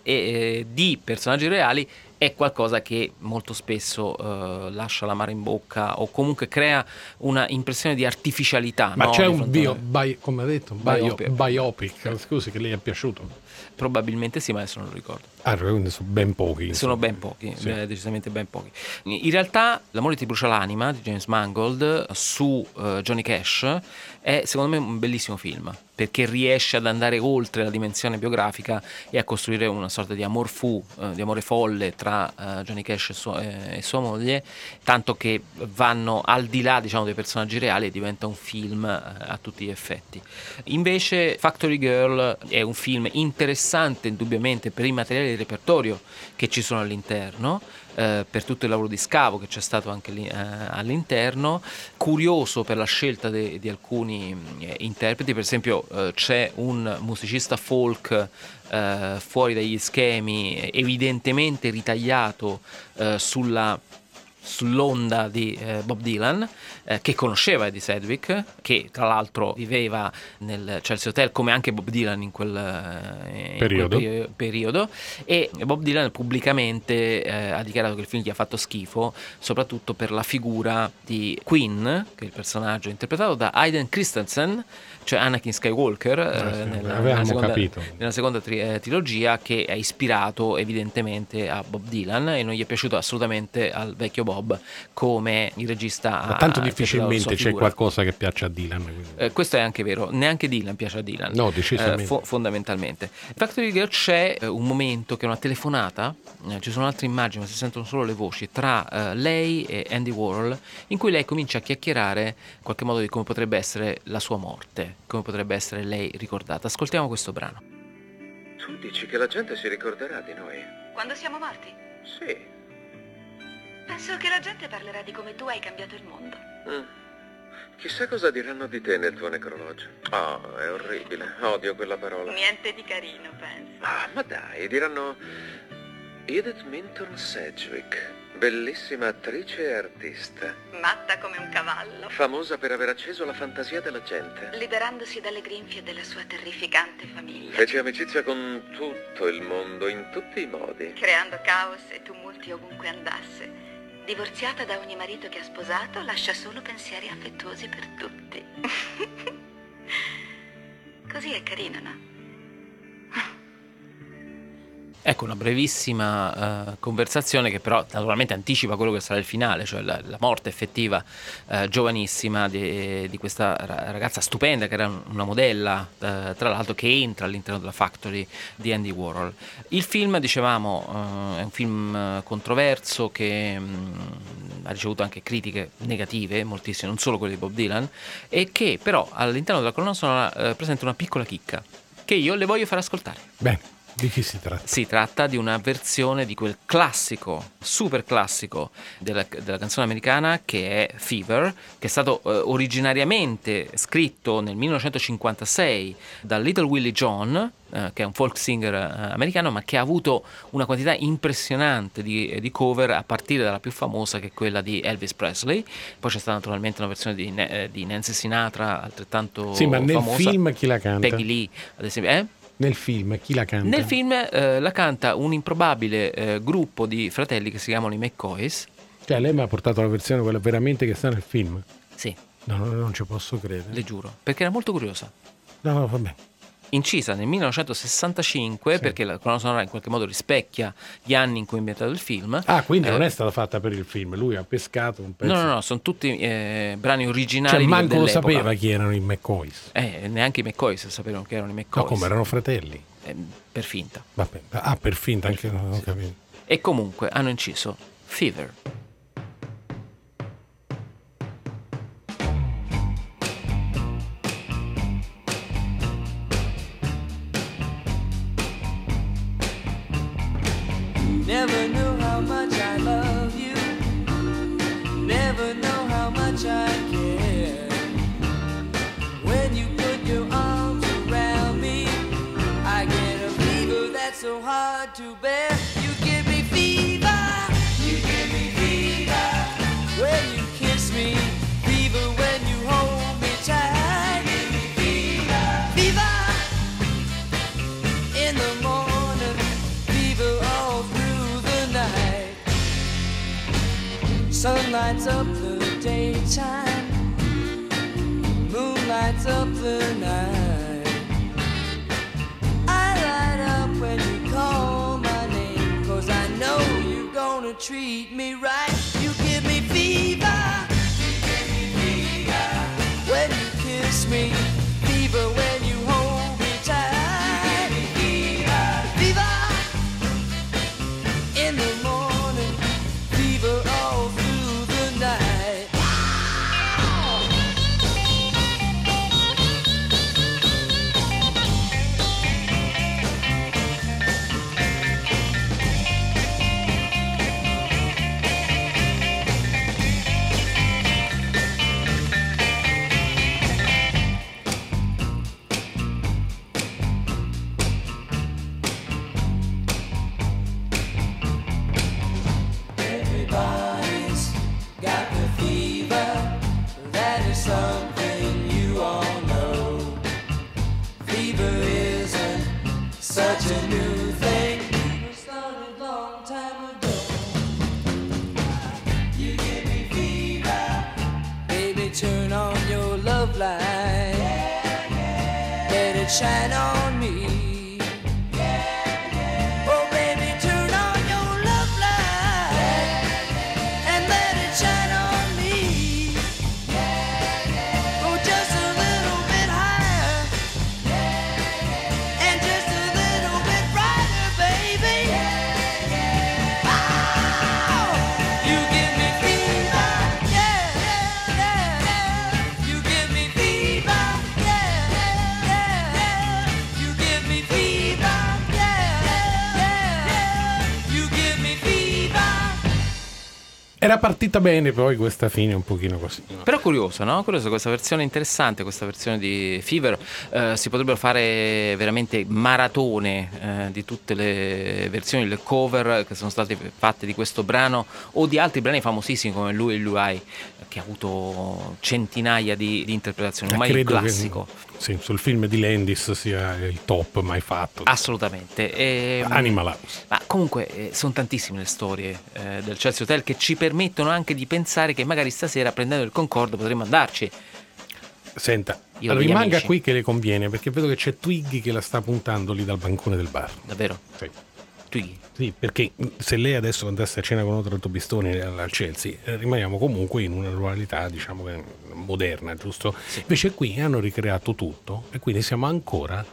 E eh, di personaggi reali è qualcosa che molto spesso eh, lascia la mare in bocca o comunque crea una impressione di artificialità. Ma no? c'è un bio, bi- come ha detto? Bio- Biopic. biopic. Scusi, che lei è piaciuto. Probabilmente sì, ma adesso non lo ricordo. Ah, quindi sono ben pochi. Sono insomma. ben pochi, Sì. eh, decisamente ben pochi. In realtà L'amore ti brucia l'anima di James Mangold su eh, Johnny Cash è secondo me un bellissimo film perché riesce ad andare oltre la dimensione biografica e a costruire una sorta di amor fu, eh, di amore folle tra eh, Johnny Cash e, suo- eh, e sua moglie, tanto che vanno al di là diciamo, dei personaggi reali e diventa un film eh, a tutti gli effetti. Invece Factory Girl è un film interessante indubbiamente per i materiali di repertorio che ci sono all'interno, eh, per tutto il lavoro di scavo che c'è stato anche lì, eh, all'interno, curioso per la scelta de- di alcuni eh, interpreti, per esempio eh, c'è un musicista folk eh, fuori dagli schemi, evidentemente ritagliato eh, sulla sull'onda di eh, Bob Dylan, eh, che conosceva Eddie Sedgwick, che tra l'altro viveva nel Chelsea Hotel come anche Bob Dylan in quel, eh, in quel Periodo. peri- periodo. E Bob Dylan pubblicamente eh, ha dichiarato che il film gli ha fatto schifo, soprattutto per la figura di Queen, che è il personaggio interpretato da Hayden Christensen, cioè Anakin Skywalker, eh, Ah, sì, nella, nella seconda, nella seconda tri- eh, trilogia che è ispirato evidentemente a Bob Dylan e non gli è piaciuto assolutamente al vecchio Bob come il regista Ma tanto difficilmente c'è qualcosa che piace a Dylan. Eh, questo è anche vero, neanche Dylan piace a Dylan. No, decisamente. Eh, fo- fondamentalmente. In Factory Girl c'è eh, un momento che è una telefonata, eh, ci sono altre immagini, ma si sentono solo le voci, tra eh, lei e Andy Warhol, in cui lei comincia a chiacchierare in qualche modo di come potrebbe essere la sua morte, come potrebbe essere lei ricordata. Ascoltiamo questo brano. Tu dici che la gente si ricorderà di noi? Quando siamo morti? Sì. Penso che la gente parlerà di come tu hai cambiato il mondo. Mm. Chissà cosa diranno di te nel tuo necrologio. Oh, è orribile. Odio quella parola. Niente di carino, penso. Ah, ma dai, diranno Edith Minton Sedgwick, bellissima attrice e artista, Matta come un cavallo. famosa per aver acceso la fantasia della gente. Liberandosi dalle grinfie della sua terrificante famiglia. Fece amicizia con tutto il mondo, in tutti i modi. Creando caos e tumulti ovunque andasse. Divorziata da ogni marito che ha sposato, lascia solo pensieri affettuosi per tutti. [laughs] Così è carino, no? Ecco una brevissima eh, conversazione che però naturalmente anticipa quello che sarà il finale, cioè la, la morte effettiva eh, giovanissima di, di questa ra- ragazza stupenda che era un- una modella, eh, tra l'altro che entra all'interno della factory di Andy Warhol. Il film, dicevamo, è un film controverso che mh, ha ricevuto anche critiche negative, moltissime, non solo quelle di Bob Dylan, e che però all'interno della colonna sonora presenta una piccola chicca che io le voglio far ascoltare. Bene, di chi si tratta? Si tratta di una versione di quel classico, super classico della, della canzone americana che è Fever, che è stato eh, originariamente scritto nel 1956 da Little Willie John, eh, che è un folk singer eh, americano, ma che ha avuto una quantità impressionante di, di cover a partire dalla più famosa che è quella di Elvis Presley. Poi c'è stata naturalmente una versione di, eh, di Nancy Sinatra altrettanto Sì, ma nel famosa. film chi la canta? Peggy Lee, ad esempio. Eh? Nel film chi la canta? Nel film eh, la canta un improbabile eh, gruppo di fratelli che si chiamano i McCoys. Cioè, lei mi ha portato la versione quella veramente che sta nel film? Sì, No, no, non ci posso credere. le giuro, perché era molto curiosa. No, no, vabbè. Incisa nel 1965, perché la colonna sonora in qualche modo rispecchia gli anni in cui è ambientato il film. Ah, quindi Eh, non è stata fatta per il film, lui ha pescato un pezzo. No, no, no, sono tutti eh, brani originali. Cioè, manco lo sapeva chi erano i McCoys. Eh, neanche i McCoys sapevano che erano i McCoys. No, come erano fratelli. Eh, per finta. Vabbè. Ah, per finta anche no, non ho capito. E comunque hanno inciso Fever. Lights up the daytime, moon lights up the night. I light up when you call my name, cause I know you're gonna treat me right. You give me fever. You give me fever. When you kiss me, fever when Era partita bene, poi questa fine un pochino così. no? Però curiosa, no? Curiosa questa versione interessante, questa versione di Fever. Eh, si potrebbero fare veramente maratone eh, di tutte le versioni, le cover che sono state fatte di questo brano o di altri brani famosissimi come Lui e Lui che ha avuto centinaia di, di interpretazioni, Eh, ormai un che- classico. sì, sul film di Landis sia il top mai fatto. Assolutamente. E, Animal House. Ma comunque eh, sono tantissime le storie eh, del Chelsea Hotel che ci permettono anche di pensare che magari stasera prendendo il Concordo potremmo andarci. Senta, Io Rimanga amici. qui che le conviene, perché vedo che c'è Twiggy che la sta puntando lì dal bancone del bar. Davvero? Sì. Twiggy. Sì, perché se lei adesso andasse a cena con Otranto Bistoni al al Chelsea, eh, rimaniamo comunque in una ruralità, diciamo che moderna, giusto? Invece qui hanno ricreato tutto e quindi siamo ancora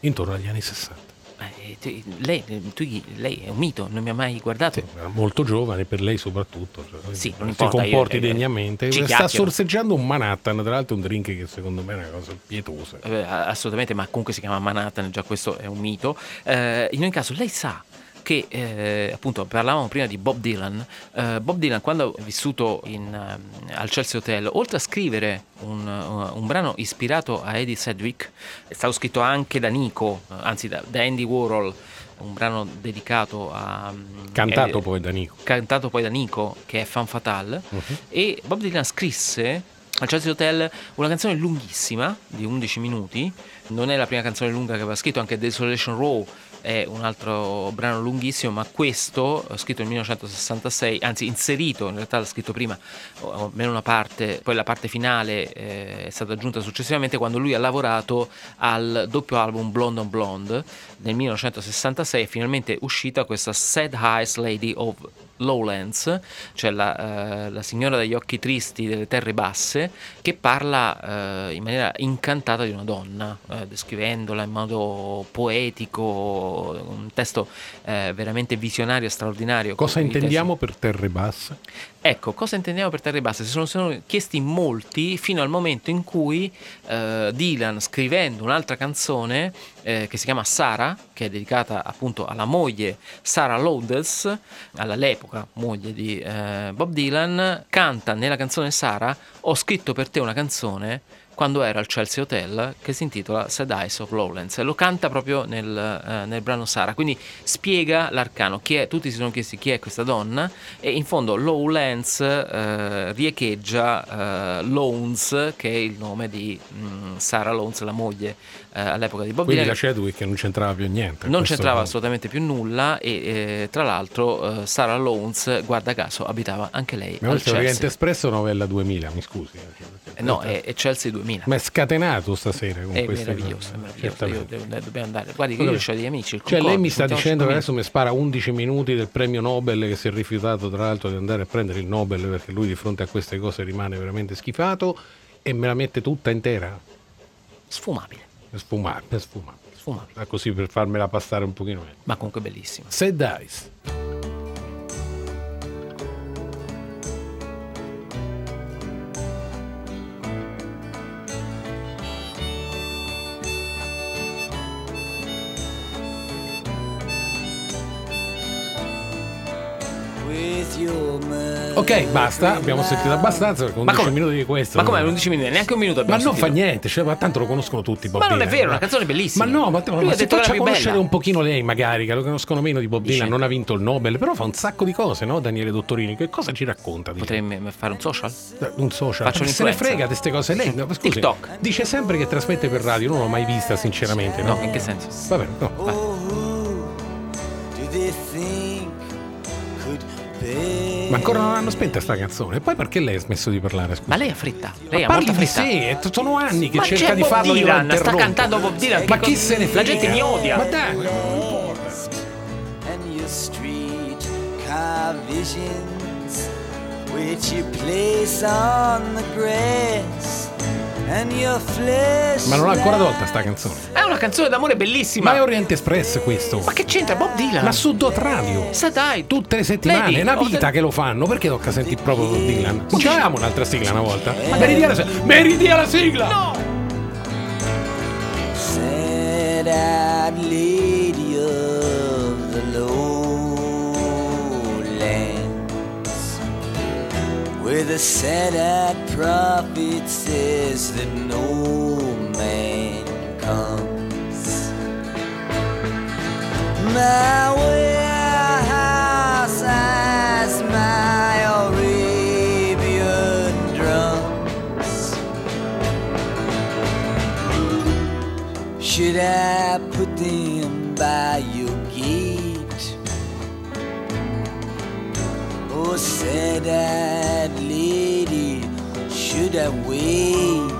intorno agli anni 60. Eh, tu- lei, eh, Twiggy, lei è un mito, non mi ha mai guardato. Era molto giovane, per lei soprattutto. cioè, Sì, non si importa, io- comporti eh, degnamente. Sta sorseggiando un Manhattan, tra l'altro un drink che secondo me è una cosa pietosa. Assolutamente, ma comunque si chiama Manhattan, già questo è un mito. Eh, in ogni caso, lei sa che eh, appunto parlavamo prima di Bob Dylan. Eh, Bob Dylan, quando ha vissuto in, ehm, al Chelsea Hotel, oltre a scrivere un, un brano ispirato a Eddie Sedgwick, è stato scritto anche da Nico, eh, anzi da, da Andy Warhol. Un brano dedicato a. mm, Cantato eh, poi da Nico. cantato poi da Nico, che è Fan Fatale. Mhm. E Bob Dylan scrisse al Chelsea Hotel una canzone lunghissima di 11 minuti. Non è la prima canzone lunga che aveva scritto, anche Desolation Row è un altro brano lunghissimo, ma questo, eh, scritto nel 1966, anzi inserito, in realtà l'ha scritto prima, almeno una parte, poi la parte finale eh, è stata aggiunta successivamente quando lui ha lavorato al doppio album Blonde on Blonde nel 1966 è finalmente uscita questa Sad Eyes Lady of Lowlands, cioè la, eh, la signora dagli occhi tristi delle terre basse, che parla eh, in maniera incantata di una donna, eh, descrivendola in modo poetico, un testo eh, veramente visionario e straordinario. Cosa intendiamo per terre basse? Ecco, cosa intendiamo per terre basse? Si sono, sono chiesti molti fino al momento in cui eh, Dylan, scrivendo un'altra canzone eh, che si chiama Sara, che è dedicata appunto alla moglie Sarah Lowndes, all'epoca moglie di eh, Bob Dylan, canta nella canzone Sara Ho scritto per te una canzone quando era al Chelsea Hotel che si intitola Sad Eyes of Lowlands lo canta proprio nel, eh, nel brano Sara. Quindi spiega l'arcano chi è, tutti si sono chiesti chi è questa donna e in fondo Lowlands eh, riecheggia eh, Lowns che è il nome di mm, Sarah Lowns la moglie eh, all'epoca di Bob Quindi Dylan la Chadwick non c'entrava più niente. non c'entrava assolutamente più nulla e eh, tra l'altro eh, Sarah Lowns guarda caso abitava anche lei Ma al è Oriente Chelsea Espresso Novella 2000, mi scusi. Eh, no è, è Chelsea 2000 Ma è scatenato stasera con è queste meraviglioso, è meraviglioso. Io dobbiamo andare. Guardi, che io ho degli amici. il Cioè, lei mi sta dicendo che adesso mi spara 11 minuti del premio Nobel che si è rifiutato, tra l'altro, di andare a prendere il Nobel perché lui di fronte a queste cose rimane veramente schifato e me la mette tutta intera? Sfumabile. È sfumabile, è sfumabile. Sfumabile. Ah, Così per farmela passare un pochino meglio. Ma comunque bellissimo. Sad Eyes. Ok, basta, abbiamo sentito abbastanza perché 11 come? minuti di questo. Ma come non- 11 minuti? Neanche un minuto Ma non fa sentito. niente, cioè, ma tanto lo conoscono tutti. Bob Ma non è vero, è una canzone bellissima. Ma no, ma, Lui ma si faccia conoscere bella. un pochino lei, magari, che lo conoscono meno di Bob Dice- Dylan. Non ha vinto il Nobel, però fa un sacco di cose, no? Daniele Dottorini, che cosa ci racconta? Di Potremmo fare un social? un social. Faccio se ne frega di queste cose. Lei, no, scusi, TikTok. dice sempre che trasmette per radio, non l'ho mai vista, sinceramente. No, No, in che senso? Vabbè, no. Oh, Ma ancora non hanno spenta sta canzone. E poi perché lei ha smesso di parlare? Scusa? Ma lei ha fretta. Lei ha molta di fretta. sé, e t- sono anni che Ma cerca c'è di Bob farlo. Dylan, sta cantando Bob Dylan. Ma chi se ne La frega? gente mi odia. Ma dai, non importa. and your street car visions, which you place on the grass. Ma non l'ha ancora tolta sta canzone. È una canzone d'amore bellissima. Ma è Oriente Express questo. Ma che c'entra Bob Dylan? Ma su Dot Radio. Sa dai, Tutte le settimane, Vedi, è una vita del- che lo fanno. Perché tocca sentire proprio Bob Dylan? Non c'avevamo un'altra sigla una volta? Meridia la, sig- Meridia la sigla! No! sad-eyed lady of where the sad-eyed prophet says that no man comes. My warehouse has my Arabian drums. Should I put them by your gate? Oh, sad-eyed lady, I wait?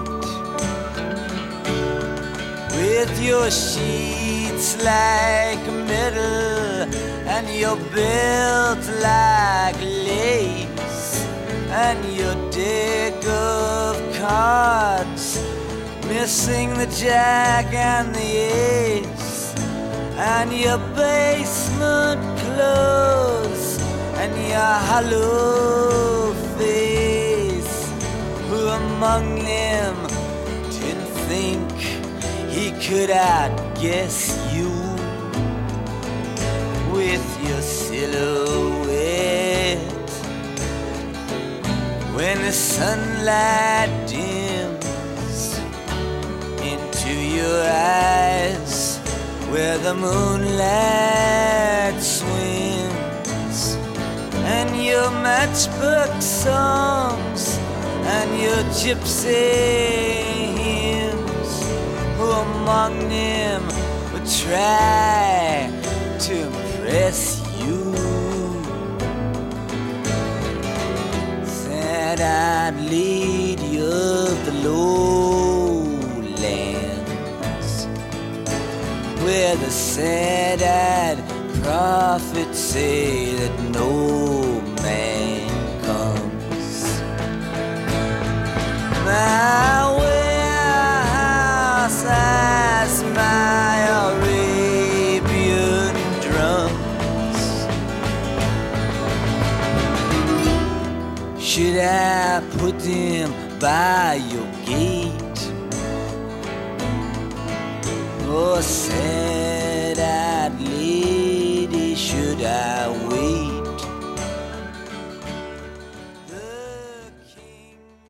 with your sheets like metal and your belt like lace and your deck of cards missing the jack and the ace and your basement clothes and your hollow face among them. Didn't think he could outguess you with your silhouette. When the sunlight dims into your eyes where the moonlight swims and your matchbook songs and your gypsy hymns who among them would try to impress you. Said I'd lead you the lowlands where the sad-eyed prophets say that no Should I put them by your gate? Oh, sad-eyed lady, should I